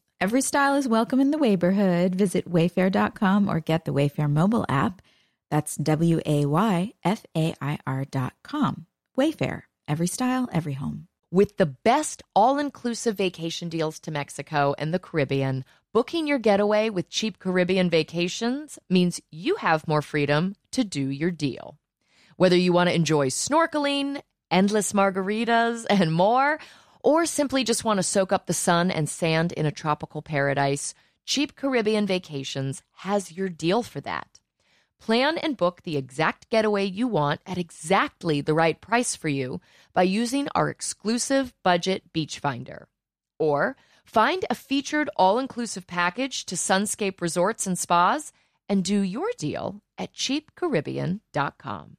C: Every style is welcome in the neighborhood. Visit wayfair.com or get the Wayfair mobile app. That's W A Y F A I R.com. Wayfair, every style, every home.
L: With the best all inclusive vacation deals to Mexico and the Caribbean, booking your getaway with cheap Caribbean vacations means you have more freedom to do your deal. Whether you want to enjoy snorkeling, endless margaritas, and more, or simply just want to soak up the sun and sand in a tropical paradise, Cheap Caribbean Vacations has your deal for that. Plan and book the exact getaway you want at exactly the right price for you by using our exclusive budget beach finder. Or find a featured all inclusive package to Sunscape Resorts and Spas and do your deal at cheapcaribbean.com.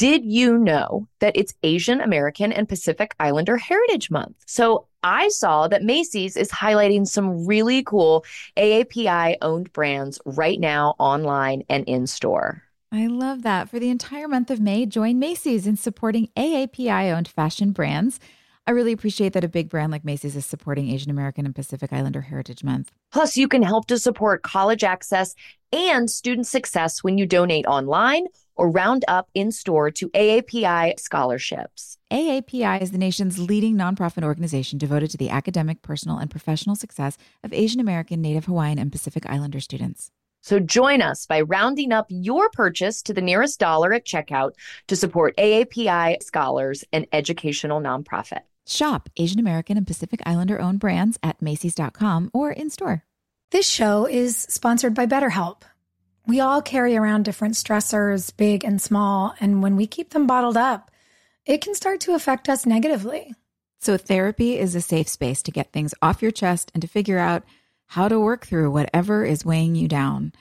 B: Did you know that it's Asian American and Pacific Islander Heritage Month? So I saw that Macy's is highlighting some really cool AAPI owned brands right now online and in store.
C: I love that. For the entire month of May, join Macy's in supporting AAPI owned fashion brands. I really appreciate that a big brand like Macy's is supporting Asian American and Pacific Islander Heritage Month.
B: Plus, you can help to support college access and student success when you donate online or round up in store to AAPI scholarships.
C: AAPI is the nation's leading nonprofit organization devoted to the academic, personal, and professional success of Asian American, Native Hawaiian, and Pacific Islander students.
B: So join us by rounding up your purchase to the nearest dollar at checkout to support AAPI scholars and educational nonprofit.
C: Shop Asian American and Pacific Islander owned brands at Macy's.com or in store.
D: This show is sponsored by BetterHelp. We all carry around different stressors, big and small, and when we keep them bottled up, it can start to affect us negatively.
C: So, therapy is a safe space to get things off your chest and to figure out how to work through whatever is weighing you down.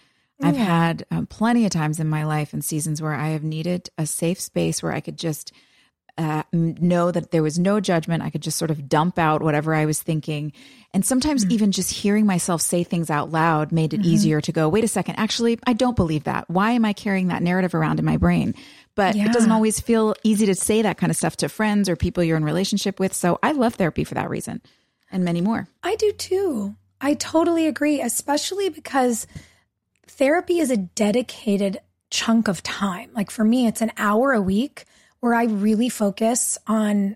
C: I've
D: Yeah.
C: had um, plenty of times in my life and seasons where I have needed a safe space where I could just uh, know that there was no judgment. I could just sort of dump out whatever I was thinking. And sometimes mm. even just hearing myself say things out loud made it mm-hmm. easier to go, wait a second, actually, I don't believe that. Why am I carrying that narrative around in my brain? But it doesn't always feel easy to say that kind of stuff to friends or people you're in relationship with. So I love therapy for that reason and many more.
D: I do too. I totally agree, especially because therapy is a dedicated chunk of time. Like for me, it's an hour a week where I really focus on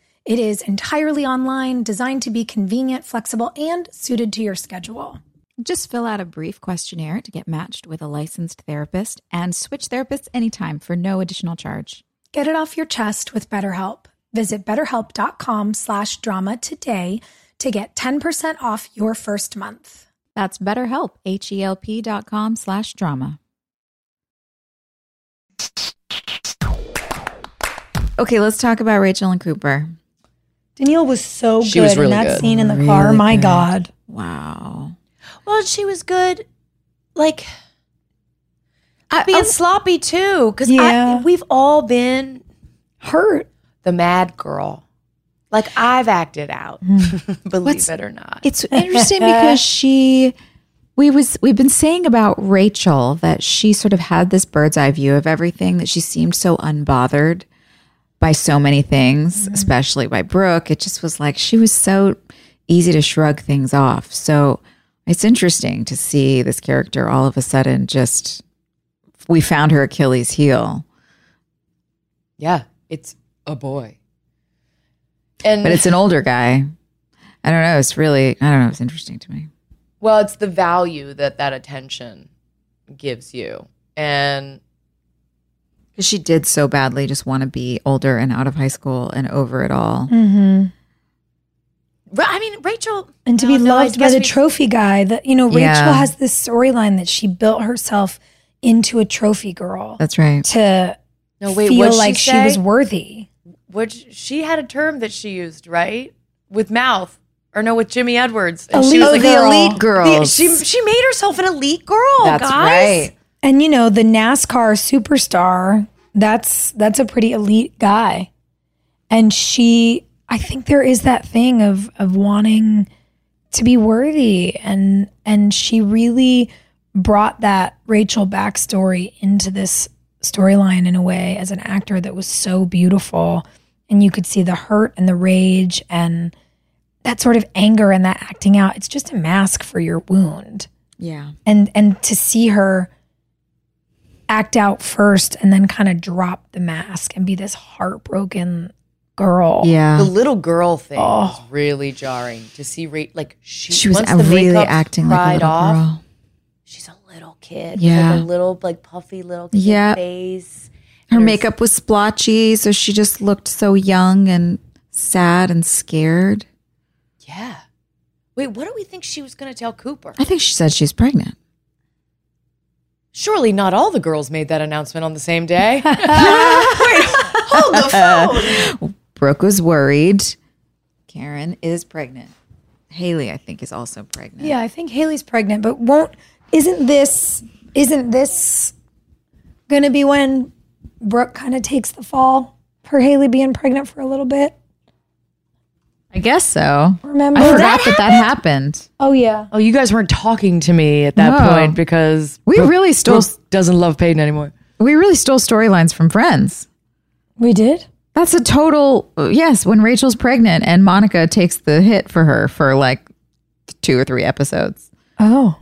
D: It is entirely online, designed to be convenient, flexible, and suited to your schedule.
C: Just fill out a brief questionnaire to get matched with a licensed therapist and switch therapists anytime for no additional charge.
D: Get it off your chest with BetterHelp. Visit betterhelp.com slash drama today to get 10% off your first month.
C: That's BetterHelp, H-E-L-P dot com slash drama. Okay, let's talk about Rachel and Cooper.
D: Danielle was so
B: She
D: good
B: was really
D: in that
B: good.
D: scene in the
C: Really
D: car. My
C: good.
D: God.
C: Wow.
L: Well, she was good, like
A: I-
L: being
A: I'm-
L: sloppy too, because
D: Yeah.
L: we've all been
D: Hurt.
A: the mad girl. Like I've acted out, hmm. believe
C: What's-
A: it or not.
C: It's interesting because she we was we've been saying about Rachel that she sort of had this bird's eye view of everything that she seemed so unbothered by so many things, mm-hmm. especially by Brooke. It just was like she was so easy to shrug things off. So it's interesting to see this character all of a sudden just we found her Achilles heel.
A: yeah, it's a boy. And
C: But it's an older guy. I don't know. It's really I don't know, it's interesting to me.
A: well, it's the value that that attention gives you. And
C: Because she did so badly just want to be older and out of high school and over it all.
D: Mm-hmm.
L: Ra- I mean, Rachel.
D: And to
L: no,
D: be
L: no,
D: loved by
L: guess
D: the
L: we-
D: trophy guy that, you know, Rachel
C: Yeah.
D: has this storyline that she built herself into a trophy girl
C: That's right.
D: to
A: no, wait,
D: feel
A: what'd
D: like
A: she,
D: she was worthy.
A: Which she had a term that she used, right? With mouth. or no, with Jimmy Edwards. And
D: Elite
C: Oh,
A: like,
C: the
D: girl.
C: elite girls.
A: The- she she made herself an elite girl.
C: That's
A: guys.
C: right.
D: And you know, the NASCAR superstar, that's that's a pretty elite guy. And she I think there is that thing of of wanting to be worthy and and she really brought that Rachel backstory into this storyline in a way as an actor that was so beautiful and you could see the hurt and the rage and that sort of anger and that acting out it's just a mask for your wound
C: Yeah.
D: and and to see her act out first and then kind of drop the mask and be this heartbroken girl.
C: Yeah.
A: The little girl thing
D: Oh.
A: was really jarring to see. Ra- like she,
C: she was
A: once the
C: really acting like a little
A: off,
C: girl.
A: She's a little kid.
C: Yeah.
A: like a little like puffy little kid
C: Yeah.
A: face.
C: Her makeup was splotchy, so she just looked so young and sad and scared.
A: Yeah. Wait, what do we think she was going to tell Cooper?
C: I think she said she's pregnant.
A: Surely not all the girls made that announcement on the same day. Wait, hold the phone.
C: Brooke was worried. Karen is pregnant. Haley, I think, is also pregnant.
D: Yeah, I think Haley's pregnant, but won't isn't this isn't this gonna be when Brooke kind of takes the fall for Haley being pregnant for a little bit?
C: I guess so.
D: Remember?
C: I forgot that that happened.
D: Oh yeah.
A: oh, you guys weren't talking to me at that
C: No.
A: point because
C: We
A: Brooke-
C: really stole-
A: Brooke doesn't love Peyton anymore.
C: We really stole storylines from Friends.
D: We did?
C: That's a total yes. When Rachel's pregnant and Monica takes the hit for her for like two or three episodes.
D: Oh.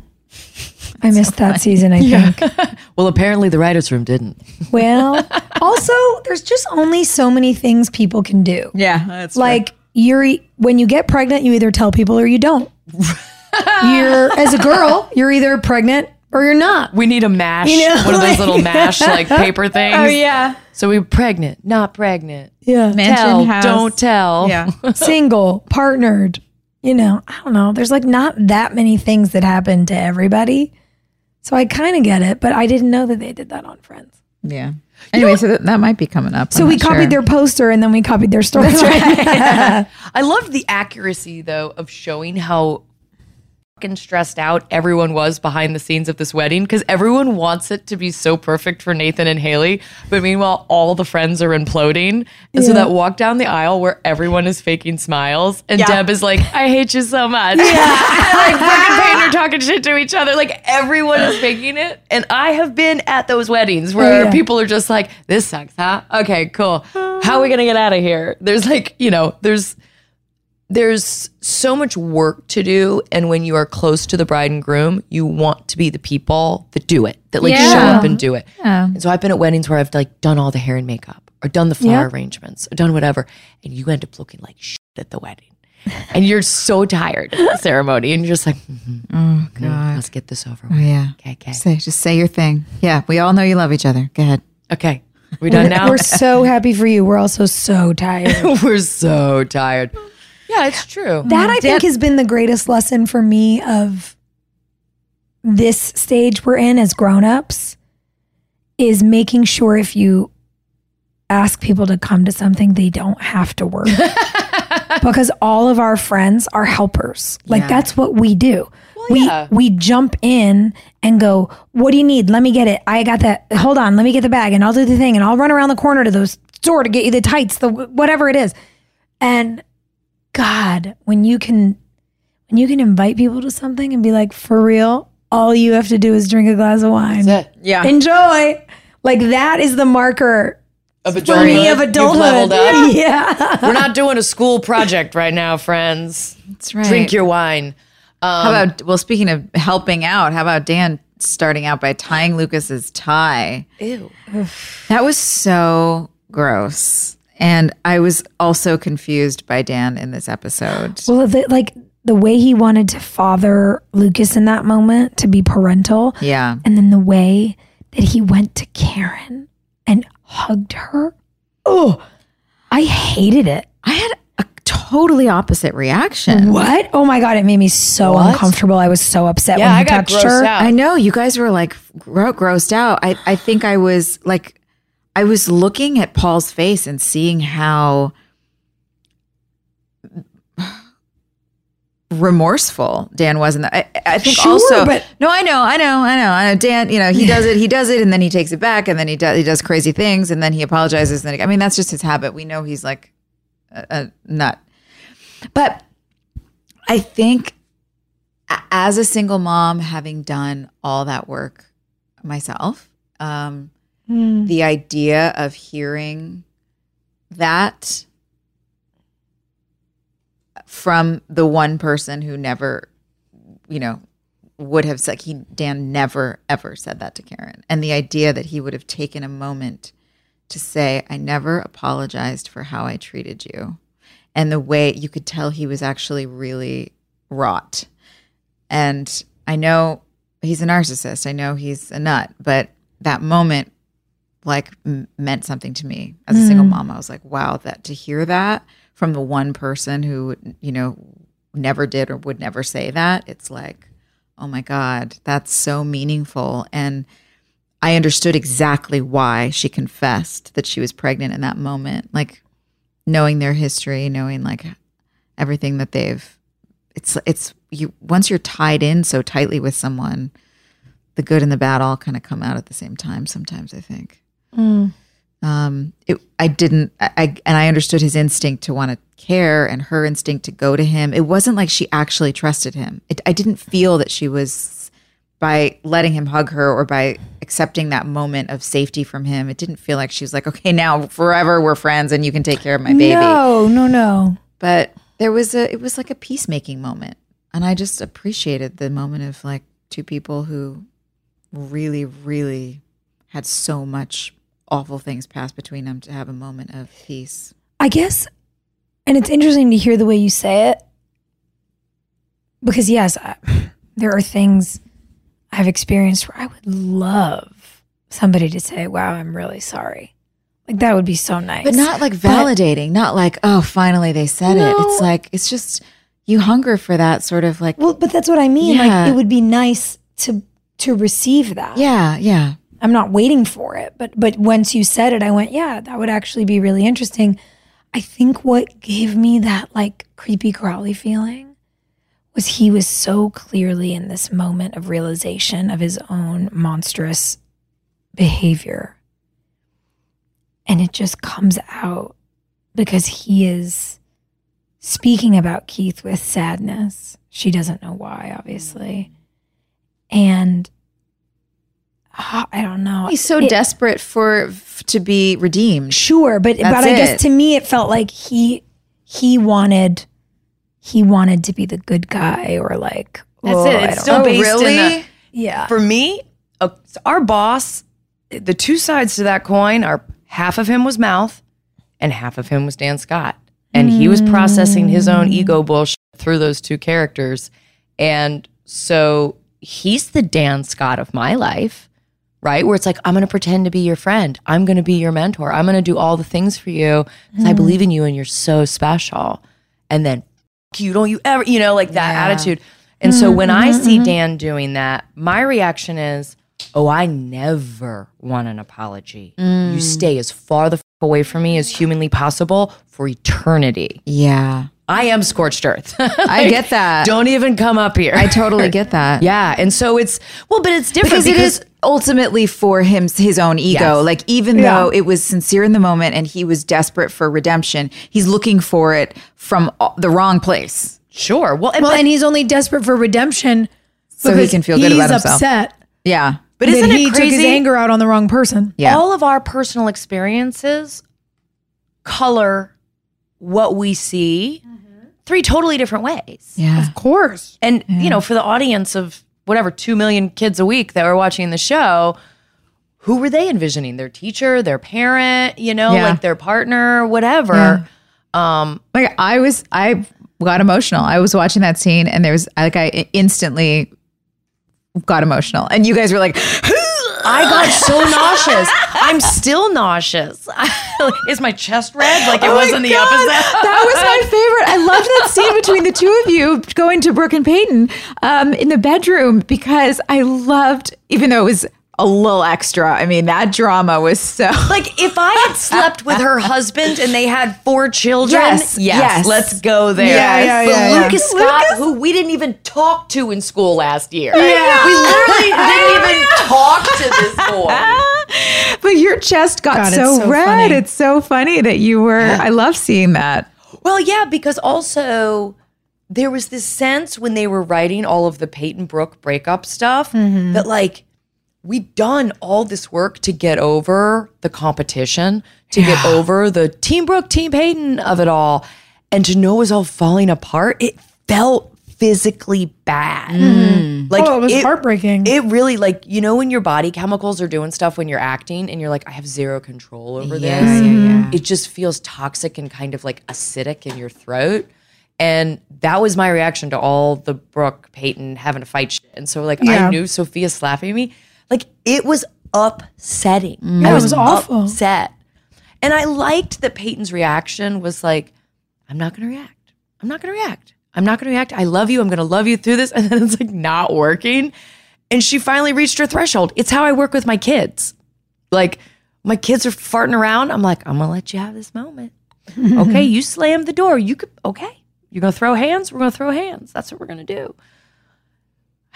D: I missed that season, I think.
A: Well, apparently the writers' room didn't.
D: Well, also, there's just only so many things people can do.
C: Yeah, that's
D: Like you're e- when you get pregnant, you either tell people or you don't. you're as a girl, you're either pregnant or you're not.
A: We need a mash,
D: You know,
A: one of those
D: like-
A: little mash like paper oh, things.
D: Oh yeah,
A: So we pregnant, not pregnant.
D: yeah.
C: mansion
A: tell,
C: house.
A: don't tell.
C: Yeah.
D: Single, partnered. You know, I don't know. There's like not that many things that happen to everybody, so I kind of get it. But I didn't know that they did that on Friends.
C: Yeah. Anyway, so that, that might be coming up.
D: So
C: I'm
D: we copied
C: sure.
D: their poster and then we copied their story.
A: I loved the accuracy though of showing how fucking stressed out everyone was behind the scenes of this wedding because everyone wants it to be so perfect for Nathan and Haley, but meanwhile all the friends are imploding. And so that walk down the aisle where everyone is faking smiles and Deb is like, "I hate you so much." Yeah, like Brooke and Peyton are talking shit to each other. Like everyone is faking it, and I have been at those weddings where
D: Oh, yeah.
A: people are just like, "This sucks, huh? Okay, cool. How are we gonna get out of here?" There's like, you know, there's there's so much work to do and when you are close to the bride and groom you want to be the people that do it that like show up and do it and so i've been at weddings where i've like done all the hair and makeup or done the flower
D: Yeah.
A: arrangements or done whatever and you end up looking like shit at the wedding and you're so tired of the ceremony and you're just like mhm,
C: Oh God.
A: let's get this over
C: Oh,
A: with
C: yeah.
A: okay okay
C: Say just say your thing. Yeah, we all know you love each other. Go ahead.
A: okay we done now
D: We're so happy for you. We're also so tired.
A: we're so tired yeah it's true
D: That I think has been the greatest lesson for me of this stage we're in as grown-ups is making sure if you ask people to come to something they don't have to work. because all of our friends are helpers. Like
C: Yeah.
D: that's what we do. we
A: yeah.
D: we jump in and go, "What do you need? Let me get it. I got that. Hold on, let me get the bag and I'll do the thing and I'll run around the corner to the store to get you the tights, the whatever it is." And God, when you can when you can invite people to something and be like, "For real, all you have to do is drink a glass of wine.
C: Yeah.
D: Enjoy." Like that is the marker
A: of
D: for me of
A: You've
D: adulthood.
A: leveled up.
D: Yeah.
A: We're not doing a school project right now, friends.
C: That's right.
A: Drink your wine. Um,
C: How about well, speaking of helping out, how about Dan starting out by tying Lucas's tie?
A: Ew.
C: That was so gross. And I was also confused by Dan in this episode.
D: Well, the, like the way he wanted to father Lucas in that moment to be parental,
C: Yeah.
D: and then the way that he went to Karen and hugged her. Oh, I hated it.
C: I had a totally opposite reaction.
D: What? Oh my god, it made me so
A: What?
D: uncomfortable. I was so upset
A: Yeah,
D: when he
A: I got
D: touched
A: grossed
D: her.
A: out.
C: I know you guys were like gro- grossed out. I, I think I was like, I was looking at Paul's face and seeing how remorseful Dan wasn't. I, I think
D: Sure,
C: also.
D: but-
C: no, I know, I know, I know. I know. Dan, you know, he does it. He does it, and then he takes it back, and then he does he does crazy things, and then he apologizes. And then I mean, that's just his habit. We know he's like a, a nut. But I think as a single mom, having done all that work myself, um, the idea of hearing that from the one person who never, you know, would have said he Dan never ever said that to Karen, and the idea that he would have taken a moment to say, "I never apologized for how I treated you," and the way you could tell he was actually really wrought. And I know he's a narcissist. I know he's a nut, but that moment like m- meant something to me as a single mm. mom. I was like, wow, that to hear that from the one person who, you know, never did or would never say that, it's like, oh my God, that's so meaningful. And I understood exactly why she confessed that she was pregnant in that moment. Like knowing their history, knowing like everything that they've it's it's you once you're tied in so tightly with someone, the good and the bad all kind of come out at the same time sometimes, I think. Mm. Um, it, I didn't, I, I, and I understood his instinct to want to care and her instinct to go to him. It wasn't like she actually trusted him. It, I didn't feel that she was, by letting him hug her or by accepting that moment of safety from him, it didn't feel like she was like, okay, now forever we're friends and you can take care of my baby.
D: No, no, no.
C: But there was a, it was like a peacemaking moment. And I just appreciated the moment of like two people who really, really had so much awful things pass between them to have a moment of peace.
D: I guess, and it's interesting to hear the way you say it because, yes, I, there are things I've experienced where I would love somebody to say, Wow, I'm really sorry. Like, that would be so nice.
C: But not like validating, not like, oh, finally they said it. It's like, it's just, you hunger for that sort of like,
D: Well, but that's what I mean.
C: Yeah.
D: Like, it would be nice to to receive that.
C: yeah, yeah.
D: I'm not waiting for it, but but once you said it, I went, yeah, that would actually be really interesting. I think what gave me that like creepy crawly feeling was he was so clearly in this moment of realization of his own monstrous behavior. And it just comes out because he is speaking about Keith with sadness. She doesn't know why, obviously. And ah, I don't know.
C: He's so
D: It-
C: desperate for f- to be redeemed.
D: Sure, but but I
C: it.
D: guess to me it felt like he he wanted he wanted to be the good guy or like
A: That's
D: oh,
A: it.
D: I
A: It's
D: don't
A: still
D: know.
A: based in
C: really?
A: the,
D: yeah.
A: for me, uh, our boss, the two sides to that coin are half of him was mouth and half of him was Dan Scott. And he was processing his own ego bullshit through those two characters. And so he's the Dan Scott of my life, right? Where it's like, I'm going to pretend to be your friend. I'm going to be your mentor. I'm going to do all the things for you because I mm. believe in you and you're so special. And then you don't you ever, you know, like that attitude. And so when I mm-hmm, see mm-hmm. Dan doing that, my reaction is, oh, I never want an apology. You mm. stay as far the f- away from me as humanly possible for eternity.
C: Yeah.
A: I am scorched earth.
C: I get that.
A: Don't even come up here.
C: I totally get that.
A: yeah. And so it's, well, but it's different
C: because, it is ultimately for him his own ego
A: Yes.
C: like even though it was sincere in the moment and he was desperate for redemption he's looking for it from the wrong place
A: sure. Well, and,
D: Well,
A: but,
D: and he's only desperate for redemption
C: So he can feel good about
D: he's
C: himself.
D: upset
C: yeah
A: but isn't
D: he
A: it
D: took his anger out on the wrong person.
C: yeah
A: all of our personal experiences color what we see mm-hmm. three totally different ways.
C: yeah
D: Of course.
A: And, you know, for the audience of whatever, 2 million kids a week that were watching the show, who were they envisioning? Their teacher, their parent, you know,
C: Yeah.
A: like their partner, whatever. Um,
C: like i was i got emotional i was watching that scene and there was like i instantly got emotional and you guys were like
A: I got so nauseous. I'm still nauseous. Is my chest red like it was in the episode?
C: that was my favorite. I loved that scene between the two of you going to Brooke and Peyton um, in the bedroom because I loved, even though it was a little extra. I mean, that drama was so
A: Like if I had slept with her husband and they had four children,
C: Yes,
A: yes,
C: yes.
A: let's go there.
C: Yeah, yeah,
A: but
C: yeah, yeah.
A: Lucas Scott, who we didn't even talk to in school last year, yeah. we literally didn't even talk to this boy.
C: but your chest got
D: God,
C: so,
D: so
C: red.
D: funny.
C: It's so funny that you were I love seeing that.
A: Well, yeah, because also there was this sense when they were writing all of the Peyton Brooke breakup stuff mm-hmm. that like we'd done all this work to get over the competition, to get over the Team Brooke, Team Peyton of it all, and to know it was all falling apart. It felt physically bad. Mm-hmm. Mm-hmm. Like
D: Oh, it was heartbreaking.
A: It really like you know when your body chemicals are doing stuff when you're acting and you're like I have zero control over this. Mm-hmm. It just feels toxic and kind of like acidic in your throat. And that was my reaction to all the Brooke Peyton having to fight shit. And so like I knew Sophia slapping me. Like it was upsetting.
D: Mm.
A: I
D: it
A: was,
D: was awful.
A: upset. And I liked that Peyton's reaction was like, I'm not gonna react. I'm not gonna react. I'm not gonna react. I love you. I'm gonna love you through this. And then it's like not working. And she finally reached her threshold. It's how I work with my kids. Like my kids are farting around. I'm like, I'm gonna let you have this moment. okay, you slammed the door. You could okay. You're gonna throw hands, we're gonna throw hands. That's what we're gonna do.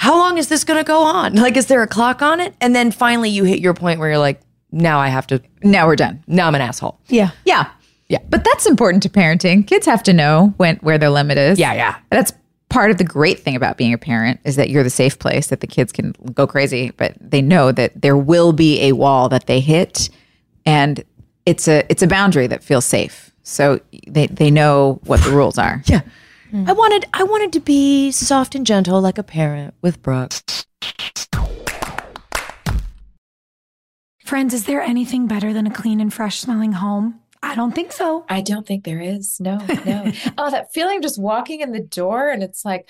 A: How long is this gonna go on? Like, is there a clock on it? And then finally you hit your point where you're like, now I have to
C: Now we're done.
A: now I'm an asshole.
D: yeah.
C: Yeah.
A: Yeah.
C: But that's important to parenting. Kids have to know when where their limit is.
A: Yeah, yeah.
C: That's part of the great thing about being a parent is that you're the safe place that the kids can go crazy, but they know that there will be a wall that they hit and it's a it's a boundary that feels safe. So they they know what the rules are.
A: Yeah. I hmm. wanted I wanted to be soft and gentle like a parent with Brooke.
D: Friends, is there anything better than a clean and fresh smelling home? I don't think so.
J: I don't think there is. No, no. oh, that feeling of just walking in the door and it's like,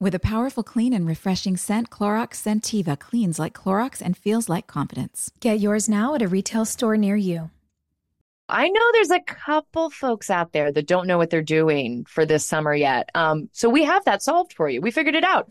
C: With a powerful clean and refreshing scent, Clorox Scentiva cleans like Clorox and feels like confidence.
D: Get yours now at a retail store near you.
B: I know there's a couple folks out there that don't know what they're doing for this summer yet. Um, so we have that solved for you. We figured it out.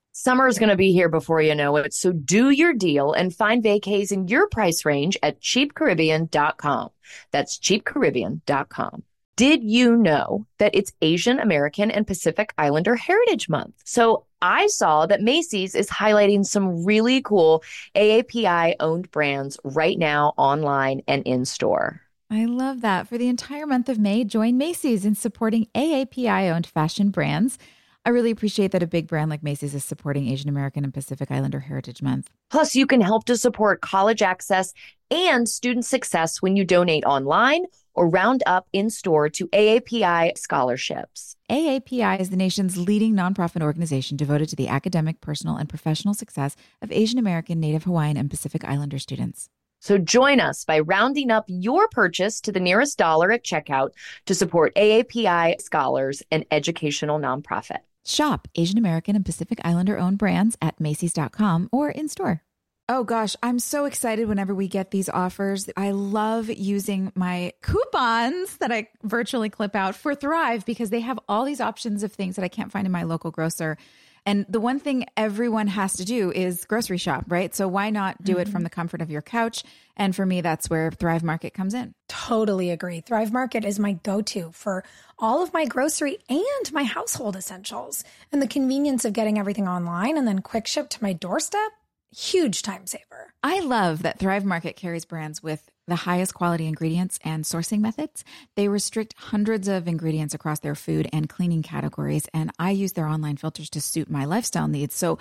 B: Summer is going to be here before you know it. So do your deal and find vacays in your price range at cheapcaribbean.com. That's cheapcaribbean.com. Did you know that it's Asian American and Pacific Islander Heritage Month? So I saw that Macy's is highlighting some really cool AAPI owned brands right now online and in store.
C: I love that. For the entire month of May, join Macy's in supporting AAPI owned fashion brands. I really appreciate that a big brand like Macy's is supporting Asian American and Pacific Islander Heritage Month.
B: Plus, you can help to support college access and student success when you donate online or round up in store to AAPI scholarships.
C: AAPI is the nation's leading nonprofit organization devoted to the academic, personal, and professional success of Asian American, Native Hawaiian, and Pacific Islander students.
B: So join us by rounding up your purchase to the nearest dollar at checkout to support AAPI scholars and educational nonprofit.
C: Shop Asian American and Pacific Islander owned brands at Macy's.com or in store. Oh gosh, I'm so excited whenever we get these offers. I love using my coupons that I virtually clip out for Thrive because they have all these options of things that I can't find in my local grocer. And the one thing everyone has to do is grocery shop, right? So why not do it from mm-hmm. the comfort of your couch? And for me, that's where Thrive Market comes in.
D: Totally agree. Thrive Market is my go to for all of my grocery and my household essentials. And the convenience of getting everything online and then quick ship to my doorstep, huge time saver.
C: I love that Thrive Market carries brands with the highest quality ingredients and sourcing methods. They restrict hundreds of ingredients across their food and cleaning categories, and I use their online filters to suit my lifestyle needs. So,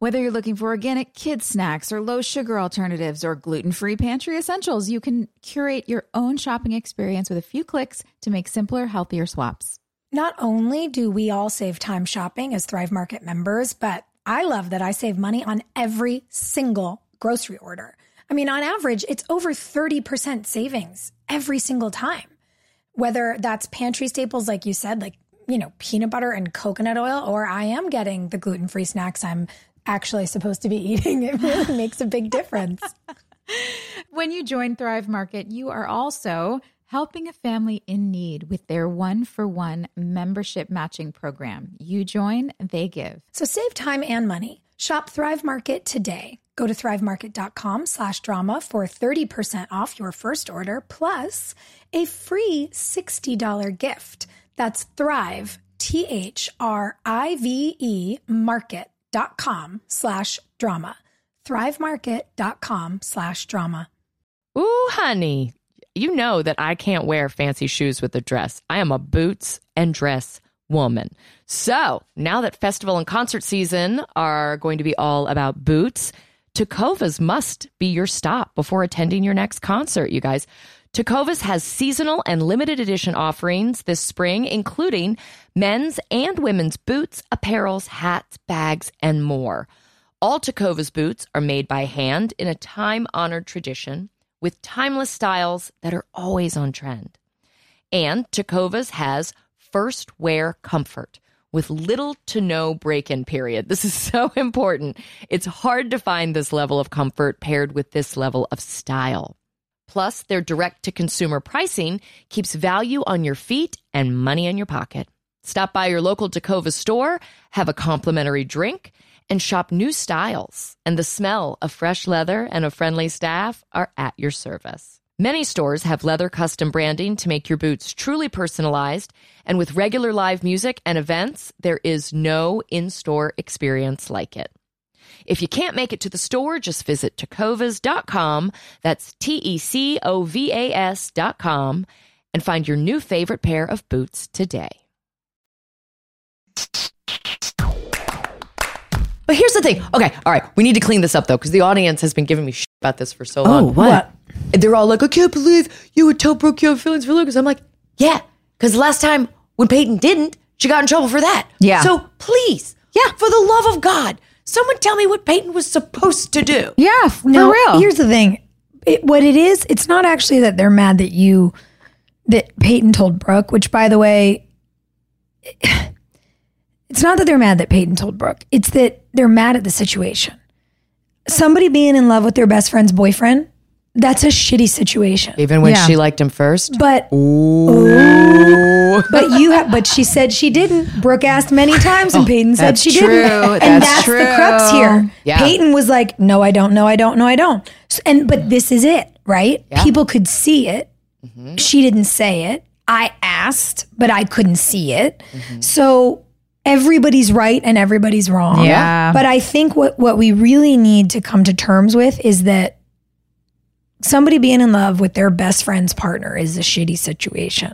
C: whether you're looking for organic kid snacks or low sugar alternatives or gluten free pantry essentials, you can curate your own shopping experience with a few clicks to make simpler, healthier swaps.
D: Not only do we all save time shopping as Thrive Market members, but I love that I save money on every single grocery order. I mean, on average, it's over 30% savings every single time. Whether that's pantry staples, like you said, like, you know, peanut butter and coconut oil, or I am getting the gluten free snacks I'm actually supposed to be eating. It really makes a big difference.
C: When you join Thrive Market, you are also helping a family in need with their one for one membership matching program. You join, they give.
D: So save time and money. Shop Thrive Market today. Go to thrivemarket.com slash drama for 30% off your first order plus a free $60 gift. That's Thrive, T H R I V E market.com slash drama. Thrivemarket.com slash drama.
A: Ooh, honey, you know that I can't wear fancy shoes with a dress. I am a boots and dress woman. So now that festival and concert season are going to be all about boots, Tecovas must be your stop before attending your next concert, you guys. Tecovas has seasonal and limited edition offerings this spring, including men's and women's boots, apparels, hats, bags, and more. All Tecovas boots are made by hand in a time honored tradition with timeless styles that are always on trend. And Tecovas has first wear comfort with little to no break in period. This is so important. It's hard to find this level of comfort paired with this level of style. Plus, their direct to consumer pricing keeps value on your feet and money in your pocket. Stop by your local Tecova store, have a complimentary drink, and shop new styles. And the smell of fresh leather and a friendly staff are at your service. Many stores have leather custom branding to make your boots truly personalized. And with regular live music and events, there is no in store experience like it. If you can't make it to the store, just visit tecovas.com. That's T E C O V A S.com and find your new favorite pair of boots today. But here's the thing. Okay, all right. We need to clean this up though, because the audience has been giving me shit about this for so oh, long.
N: Oh, what?
A: And They're all like, I can't believe you would tell Brooke you have feelings for Lucas. I'm like, yeah, because last time when Peyton didn't, she got in trouble for that.
C: Yeah.
A: So please, yeah, for the love of God, someone tell me what Peyton was supposed to do.
C: Yeah, for
D: Now,
C: real.
D: Here's the thing. It, what it is, it's not actually that they're mad that you, that Peyton told Brooke, which by the way, it's not that they're mad that Peyton told Brooke. It's that they're mad at the situation. Somebody being in love with their best friend's boyfriend, that's a shitty situation.
A: Even when
C: Yeah.
A: she liked him first.
D: But Ooh. but you have but she said she didn't. Brooke asked many times and oh, Peyton said
C: that's
D: she
C: true.
D: didn't. And
C: That's
D: that's, the crux
C: true.
D: here.
A: Yeah.
D: Peyton was like, "No, I don't. No, I don't. No, I don't." So- and but this is it, right? People could see it. Mm-hmm. She didn't say it. I asked, but I couldn't see it. Mm-hmm. So everybody's right and everybody's wrong.
C: Yeah.
D: But I think what what we really need to come to terms with is that somebody being in love with their best friend's partner is a shitty situation.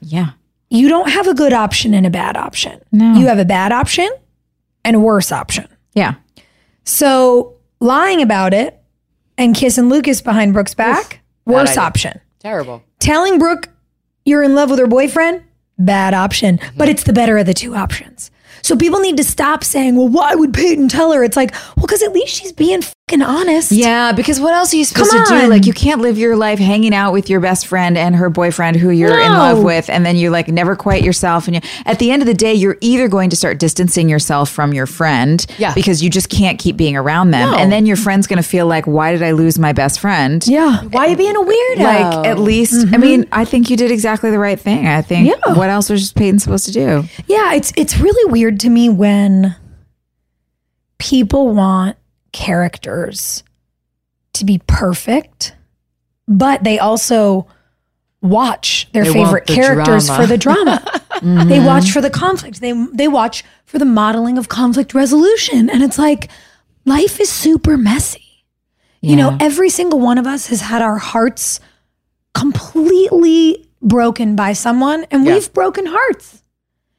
C: yeah.
D: You don't have a good option and a bad option.
C: No.
D: You have a bad option and a worse option.
C: Yeah.
D: So lying about it and kissing Lucas behind Brooke's back, worse option.
A: Terrible.
D: Telling Brooke you're in love with her boyfriend, bad option. But it's the better of the two options. So people need to stop saying, well, why would Peyton tell her? It's like, well, because at least she's being fucking honest.
C: Yeah, because what else are you supposed
D: Come
C: to do?
D: on.
C: Like, you can't live your life hanging out with your best friend and her boyfriend who you're in
D: No.
C: love with, and then you're like never quite yourself. And you, at the end of the day, you're either going to start distancing yourself from your friend,
A: Yeah.
C: because you just can't keep being around them,
A: No.
C: and then your friend's going to feel like, why did I lose my best friend?
D: Yeah. Eh, why are you being a weirdo?
C: Like, at least, I mm-hmm. mean, I think you did exactly the right thing. I think,
D: Yeah.
C: what else was Peyton supposed to do?
D: Yeah, it's it's really weird to me when people want characters to be perfect, but they also watch their
A: They
D: favorite
A: the
D: characters
A: drama.
D: for the drama. They mm-hmm. watch for the conflict. They they watch for the modeling of conflict resolution, and it's like life is super messy. You know, every single one of us has had our hearts completely broken by someone, and
A: Yeah.
D: we've broken hearts.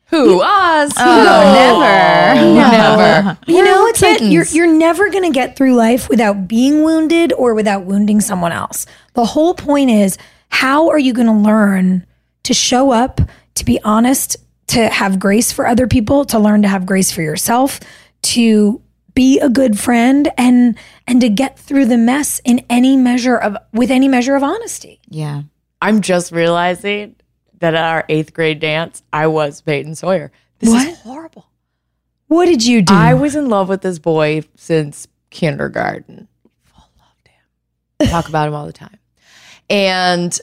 A: Who? Us?
C: Oh, never.
A: Never.
D: You know, it's like you're
A: kittens.
D: you're never going to get through life without being wounded or without wounding someone else. The whole point is how are you going to learn to show up, to be honest, to have grace for other people, to learn to have grace for yourself, to be a good friend and and to get through the mess in any measure of with any measure of honesty.
C: Yeah.
A: I'm just realizing that at our eighth grade dance, I was Peyton Sawyer. This
D: What?
A: is horrible.
D: What did you do?
A: I was in love with this boy since kindergarten. Full loved him. Talk about him all the time. And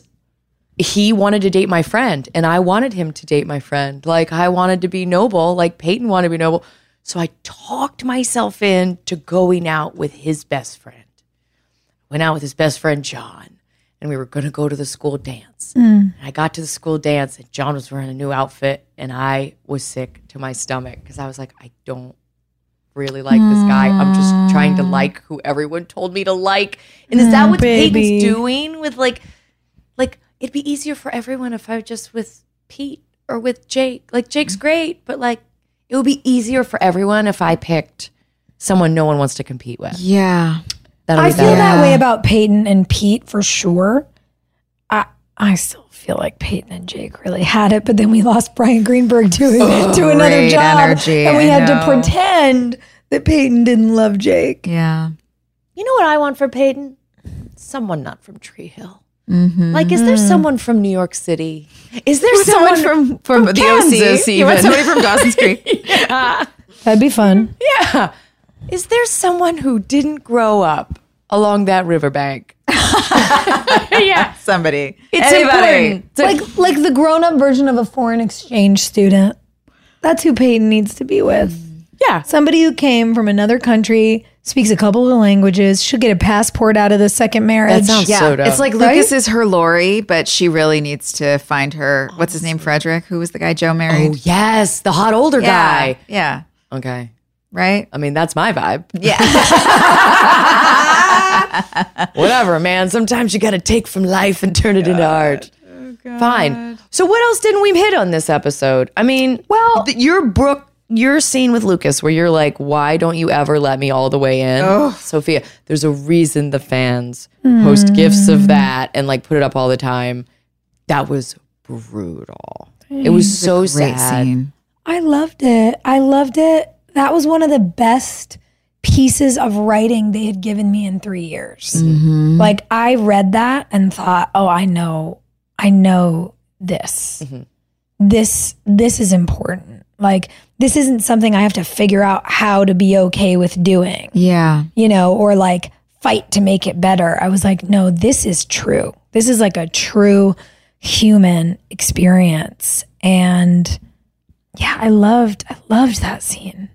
A: he wanted to date my friend, and I wanted him to date my friend. Like I wanted to be noble, like Peyton wanted to be noble. So I talked myself into going out with his best friend. Went out with his best friend John, and we were going to go to the school dance. And I got to the school dance, and John was wearing a new outfit, and I was sick to my stomach because I was like, I don't really like this guy. I'm just trying to like who everyone told me to like. And is that mm, what
D: baby.
A: Peyton's doing with like, like it'd be easier for everyone if I was just with Pete or with Jake. Like Jake's great, but like it would be easier for everyone if I picked someone no one wants to compete with.
C: Yeah.
A: That'll
D: I
A: be
D: feel
A: better.
D: that way about Peyton and Pete for sure. I I still feel like Peyton and Jake really had it, but then we lost Bryan Greenberg to to another job,
C: energy,
D: and we
C: I
D: had to pretend that Peyton didn't love Jake.
C: Yeah.
A: You know what I want for Peyton? Someone not from Tree Hill.
C: Mm-hmm.
A: Like, is there someone from New York City? Is there someone,
C: from from, the
A: Kansas
C: OC? You want
A: even?
C: somebody from Dawson's Creek?
D: That'd be fun.
A: Yeah. Is there someone who didn't grow up along that riverbank? yeah.
C: somebody.
A: It's important. to-
D: Like like the grown up version of a foreign exchange student. That's who Peyton needs to be with. Mm.
A: yeah.
D: Somebody who came from another country, speaks a couple of languages, should get a passport out of the second marriage.
A: That sounds
C: Yeah,
A: so dope.
C: it's like
D: Right?
C: Lucas is her Laurie, but she really needs to find her. What's his name? Frederick. Who was the guy Jo married?
A: oh, yes. The hot older
C: yeah,
A: guy.
C: yeah,
A: Okay.
C: Right.
A: I mean, that's my vibe.
C: Yeah,
A: Whatever, man. Sometimes you got to take from life and turn it into art. Fine. So, what else didn't we hit on this episode? I mean, well, th- your Brooke, your scene with Lucas, where you're like, "Why don't you ever let me all the way in?" oh. Sophia, there's a reason the fans post gifs of that and like put it up all the time. That was brutal. It was so
C: great
A: sad.
C: scene.
D: I loved it. I loved it. That was one of the best pieces of writing they had given me in three years. Mm-hmm. Like I read that and thought, oh, I know, I know this. Mm-hmm. This this is important. Like this isn't something I have to figure out how to be okay with doing,
C: Yeah,
D: you know, or like fight to make it better. I was like, no, this is true. This is like a true human experience. And yeah, I loved I loved that scene.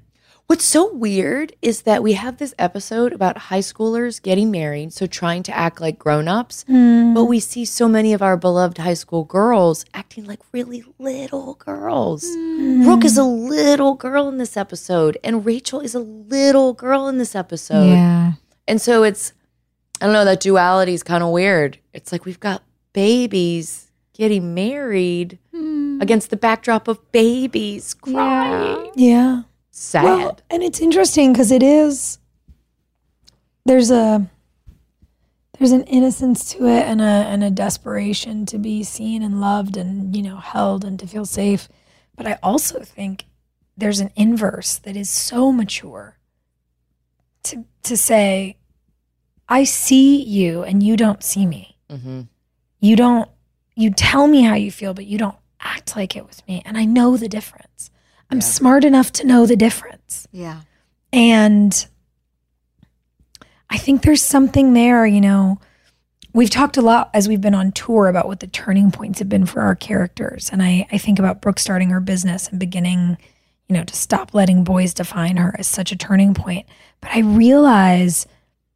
A: What's so weird is that we have this episode about high schoolers getting married, so trying to act like grown-ups, hmm. but we see so many of our beloved high school girls acting like really little girls. Hmm. Brooke is a little girl in this episode, and Rachel is a little girl in this episode.
C: yeah.
A: And so it's I don't know, that duality is kind of weird. It's like we've got babies getting married hmm. against the backdrop of babies crying.
D: Yeah.
A: Sad.
D: Well, and it's interesting because it is there's a there's an innocence to it and a and a desperation to be seen and loved and you know held and to feel safe. But I also think there's an inverse that is so mature to to say, I see you and you don't see me.
A: Mhm.
D: You don't you tell me how you feel, but you don't act like it was me. And I know the difference. I'm smart enough to know the difference.
C: Yeah.
D: And I think there's something there, you know. We've talked a lot as we've been on tour about what the turning points have been for our characters. And I, I think about Brooke starting her business and beginning, you know, to stop letting boys define her as such a turning point. But I realize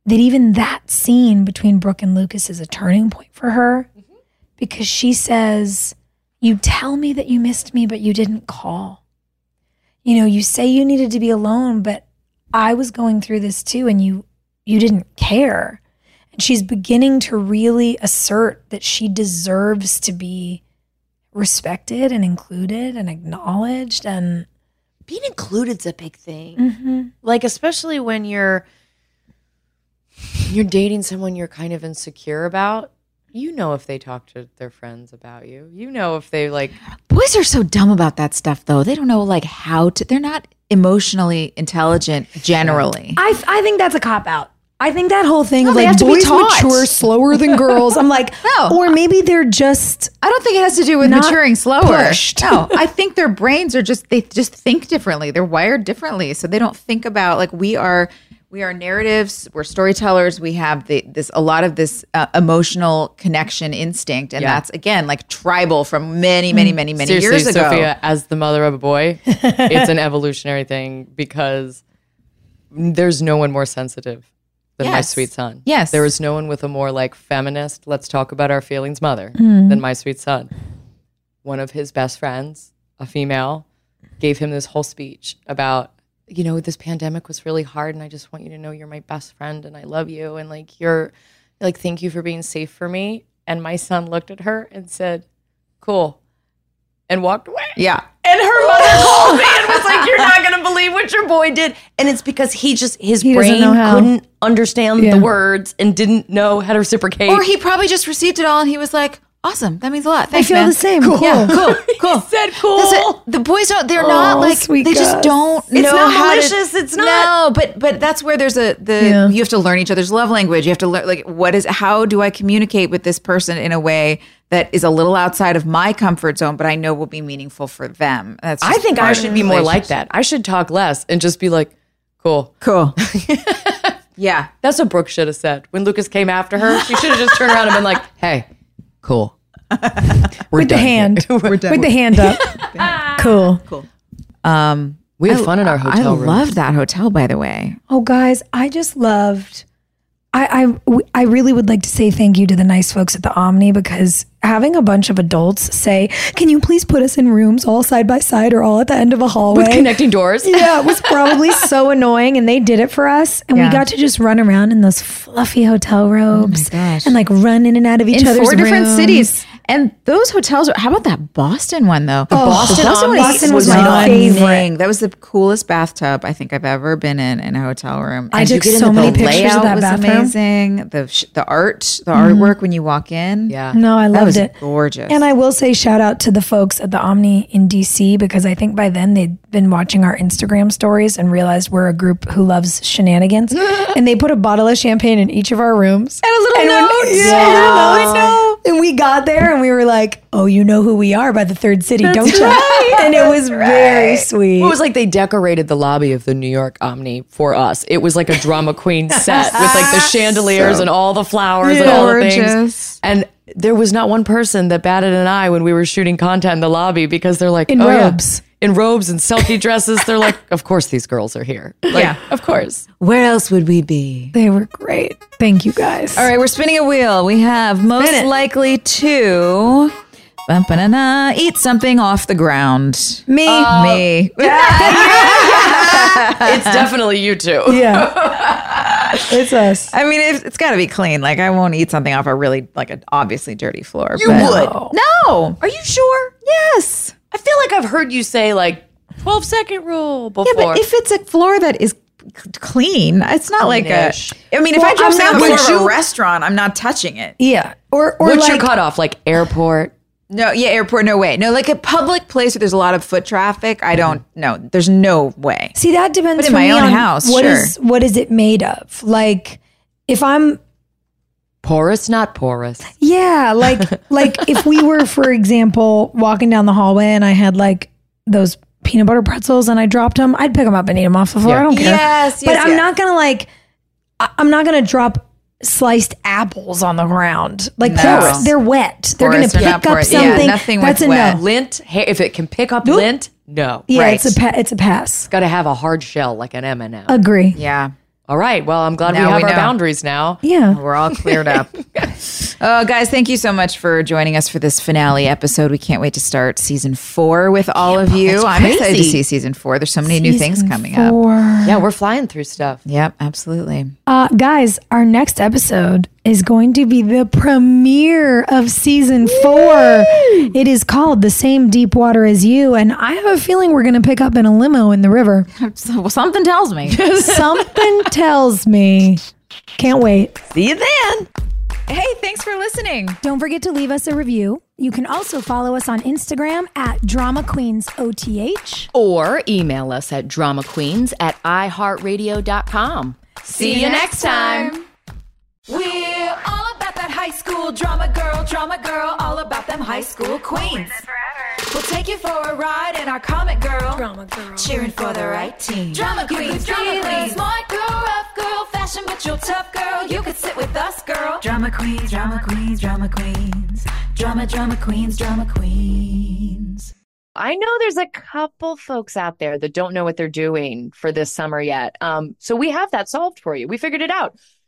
D: that even that scene between Brooke and Lucas is a turning point for her mm-hmm. because she says, You tell me that you missed me, but you didn't call you know you say you needed to be alone but i was going through this too and you you didn't care And she's beginning to really assert that she deserves to be respected and included and acknowledged. And
A: being included's a big thing. Mm-hmm. Like especially when you're you're dating someone you're kind of insecure about. You know if they talk to their friends about you. You know if they like
C: Boys are so dumb about that stuff, though. They don't know like how to. They're not emotionally intelligent generally.
D: I, I think that's a cop out. I think that whole thing
C: No,
D: of
C: they
D: like
C: have to be
D: boys
C: taught.
D: mature slower than girls. I'm like,
C: No.
D: or maybe they're just
C: I don't think it has to do with
D: Not
C: maturing slower.
D: pushed.
C: No, I think their brains are just they just think differently. They're wired differently, so they don't think about like we are. We are narratives. We're storytellers. We have the, this a lot of this uh, emotional connection instinct, and
A: Yeah.
C: that's again like tribal from many, many, many, many
A: seriously,
C: years ago.
A: Sophia, as the mother of a boy, it's an evolutionary thing because there's no one more sensitive than my sweet son.
C: Yes.
A: There is no one with a more like feminist, let's talk about our feelings mother than my sweet son. One of his best friends, a female, gave him this whole speech about, you know, this pandemic was really hard and I just want you to know you're my best friend and I love you and like you're like thank you for being safe for me. And my son looked at her and said, Cool. And walked away.
C: Yeah,
A: And her mother called me and was like, "You're not gonna believe what your boy did." And it's because he just his
D: He
A: brain couldn't understand
D: Yeah.
A: the words and didn't know how to reciprocate.
C: or he probably just received it all, and he was like, "Awesome, that means a lot."
D: Thanks, I
C: Thanks,
D: feel
C: man.
D: the same.
C: Cool,
D: Yeah.
C: cool, cool.
A: said cool.
C: That's it. The boys don't. They're not
D: Oh,
C: like
D: sweet
C: they just don't know.
A: It's
C: know
A: not
C: how
A: malicious,
C: To,
A: it's not-
C: No, but but that's where there's a the
D: Yeah.
C: you have to learn each other's love language. You have to learn like what is how do I communicate with this person in a way that is a little outside of my comfort zone, but I know will be meaningful for them. That's
A: I think I should be more like that. I should talk less and just be like, "Cool."
C: Cool. yeah.
A: That's what Brooke should have said when Lucas came after her. She should have just turned around and been like, "Hey, cool." We're
D: with the
A: done here.
D: hand, with the hand up. cool. Cool.
C: Um,
A: We had fun in our hotel
C: I
A: room.
C: loved that hotel, by the way.
D: Oh, guys, I just loved. I, I I really would like to say thank you to the nice folks at the Omni because having a bunch of adults say, "Can you please put us in rooms all side by side or all at the end of a hallway?"
A: with connecting doors.
D: yeah, it was probably so annoying, and they did it for us, and
C: Yeah.
D: we got to just run around in those fluffy hotel robes oh
C: gosh.
D: and like run in and out of each other's rooms
C: in
D: other's
C: four different cities. And those hotels how about that Boston one though? The oh,
D: Boston Omni
C: Boston
D: was
C: was
D: my
C: stunning.
D: favorite.
C: That was the coolest bathtub I think I've ever been in in a hotel room.
D: I
C: And
D: took so many
C: the
D: pictures of
C: layout
D: that
C: was
D: bathroom.
C: Amazing. The sh- the art, the mm-hmm. artwork when you walk in.
A: Yeah.
D: No, I
C: that
D: loved
C: was
D: it.
C: gorgeous.
D: And I will say shout out to the folks at the Omni in DC because I think by then they'd been watching our Instagram stories and realized we're a group who loves shenanigans. and they put a bottle of champagne in each of our rooms.
C: And a little
D: And when-
C: note.
D: Yeah, little note. And we got there and we were like, oh, you know who we are by the third city, don't you? And it was very sweet.
A: It was like they decorated the lobby of the New York Omni for us. It was like a drama queen set with like the chandeliers and all the flowers and all the things. And there was not one person that batted an eye when we were shooting content in the lobby because they're like
D: In
A: "Oh, yeah."
D: robes.
A: in robes and selkie dresses. They're like, of course these girls are here. Like,
C: Yeah.
A: of course.
C: Where else would we be?
D: they were great. Thank you guys.
C: All right, we're spinning a wheel. We have most likely to eat something off the ground.
D: Me.
C: Uh, uh, me.
A: It's definitely you two.
D: yeah. it's us.
C: I mean, it's, it's got to be clean. Like, I won't eat something off a really, like, an obviously dirty floor.
A: You
C: but-
A: would.
C: No.
A: Are you sure?
C: Yes.
A: I feel like I've heard you say like 12 second rule before.
C: Yeah, but if it's a floor that is clean, it's not like a.
A: Cleanish.
C: I mean, if
D: Well,
C: I drop
D: I'm
C: something on
D: not-
C: the
D: would
C: floor of a
D: you-
C: restaurant, I'm not touching it.
D: Yeah. Or or
A: What's
D: like
A: your cutoff? Like airport?
C: No, yeah, airport, no way. No, like a public place where there's a lot of foot traffic, I don't. Mm-hmm. know. there's no way.
D: See, that depends
C: But in my
D: me
C: own
D: on
C: house,
D: what
C: sure.
D: is- what is it made of? Like if I'm
A: Porous, not porous.
D: Yeah, like like if we were, for example, walking down the hallway and I had like those peanut butter pretzels and I dropped them, I'd pick them up and eat them off the floor.
A: Yeah.
D: I don't care.
C: Yes, yes, but
D: I'm
C: yes.
D: not gonna like. I- I'm not gonna drop sliced apples on the ground. Like
C: No.
D: they're, they're wet. They're gonna pick up
C: porous. Yeah, nothing
D: That's
C: with
D: a
C: wet.
A: Lint, ha- if it can pick up
D: Nope.
A: lint, no.
D: Yeah,
C: Right.
D: it's a pa- it's a pass.
A: Got to have a hard shell like an M&M.
D: Agree.
C: Yeah.
A: All right. Well, I'm glad
C: Now
A: we have
C: we
A: our
C: know.
A: boundaries now.
D: Yeah.
C: We're all cleared up. uh, guys, thank you so much for joining us for this finale episode. We can't wait to start season four with all of you. I'm excited to see season four. There's so many new things
D: Season
C: coming up.
A: Yeah, we're flying through stuff.
C: Yep, absolutely.
D: Uh, guys, our next episode is going to be the premiere of season four. It is called The Same Deep Water as You. And I have a feeling we're going to pick up in a limo in the river.
C: well, something tells me.
D: Something tells me. Can't wait.
O: See you then.
C: hey, thanks for listening.
D: Don't forget to leave us a review. You can also follow us on Instagram at Drama Queens OTH.
A: Or email us at dramaqueens at iheartradio.com. See you next time.
P: We're all about that high school drama girl, drama girl, all about them high school queens. We'll take you for a ride in our comic girl, drama girl, cheering for the right team. Drama queens, drama queens, smart girl, rough girl, fashion but you're tough girl. You could sit with us, girl. Drama queens, drama queens, drama queens, drama, drama queens, drama queens.
Q: I know there's a couple folks out there that don't know what they're doing for this summer yet. Um, so we have that solved for you. We figured it out.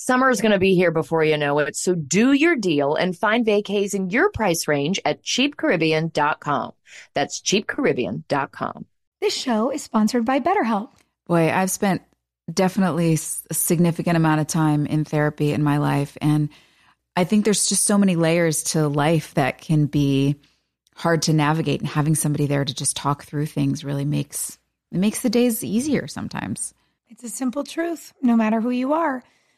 Q: Summer is going to be here before you know it. So do your deal and find vacays in your price range at cheapcaribbean.com. That's cheapcaribbean.com.
D: This show is sponsored by BetterHelp.
C: Boy, I've spent definitely s- a significant amount of time in therapy in my life. And I think there's just so many layers to life that can be hard to navigate. And having somebody there to just talk through things really makes it makes the days easier sometimes.
D: It's a simple truth. No matter who you are,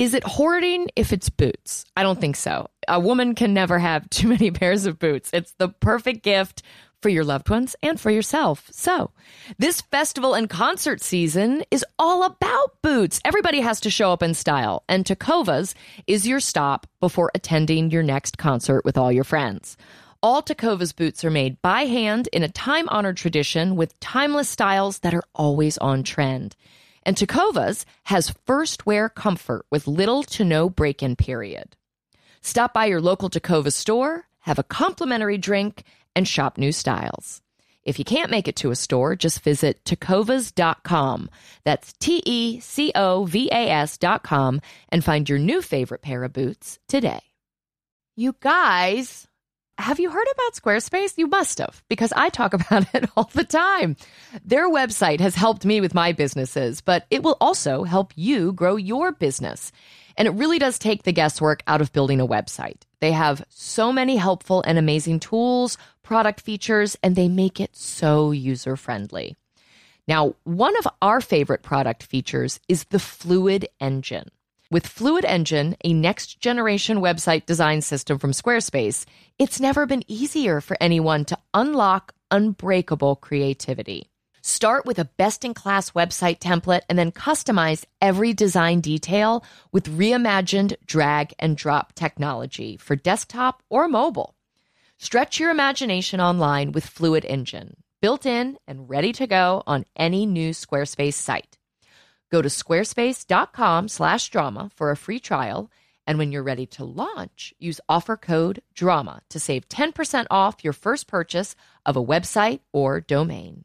A: Is it hoarding if it's boots? I don't think so. A woman can never have too many pairs of boots. It's the perfect gift for your loved ones and for yourself. So, this festival and concert season is all about boots. Everybody has to show up in style, and Tecovas is your stop before attending your next concert with all your friends. All Tecovas boots are made by hand in a time honored tradition with timeless styles that are always on trend. And Tecovas has first wear comfort with little to no break in period. Stop by your local Takova store, have a complimentary drink, and shop new styles. If you can't make it to a store, just visit tecovas.com. That's T E C O V A S.com and find your new favorite pair of boots today. You guys, have you heard about Squarespace? You must have, because I talk about it all the time. Their website has helped me with my businesses, but it will also help you grow your business. And it really does take the guesswork out of building a website. They have so many helpful and amazing tools, product features, and they make it so user friendly. Now, one of our favorite product features is the Fluid Engine. With Fluid Engine, a next generation website design system from Squarespace, it's never been easier for anyone to unlock unbreakable creativity. Start with a best in class website template and then customize every design detail with reimagined drag and drop technology for desktop or mobile. Stretch your imagination online with Fluid Engine, built in and ready to go on any new Squarespace site. Go to squarespace.com slash drama for a free trial. And when you're ready to launch, use offer code DRAMA to save 10% off your first purchase of a website or domain.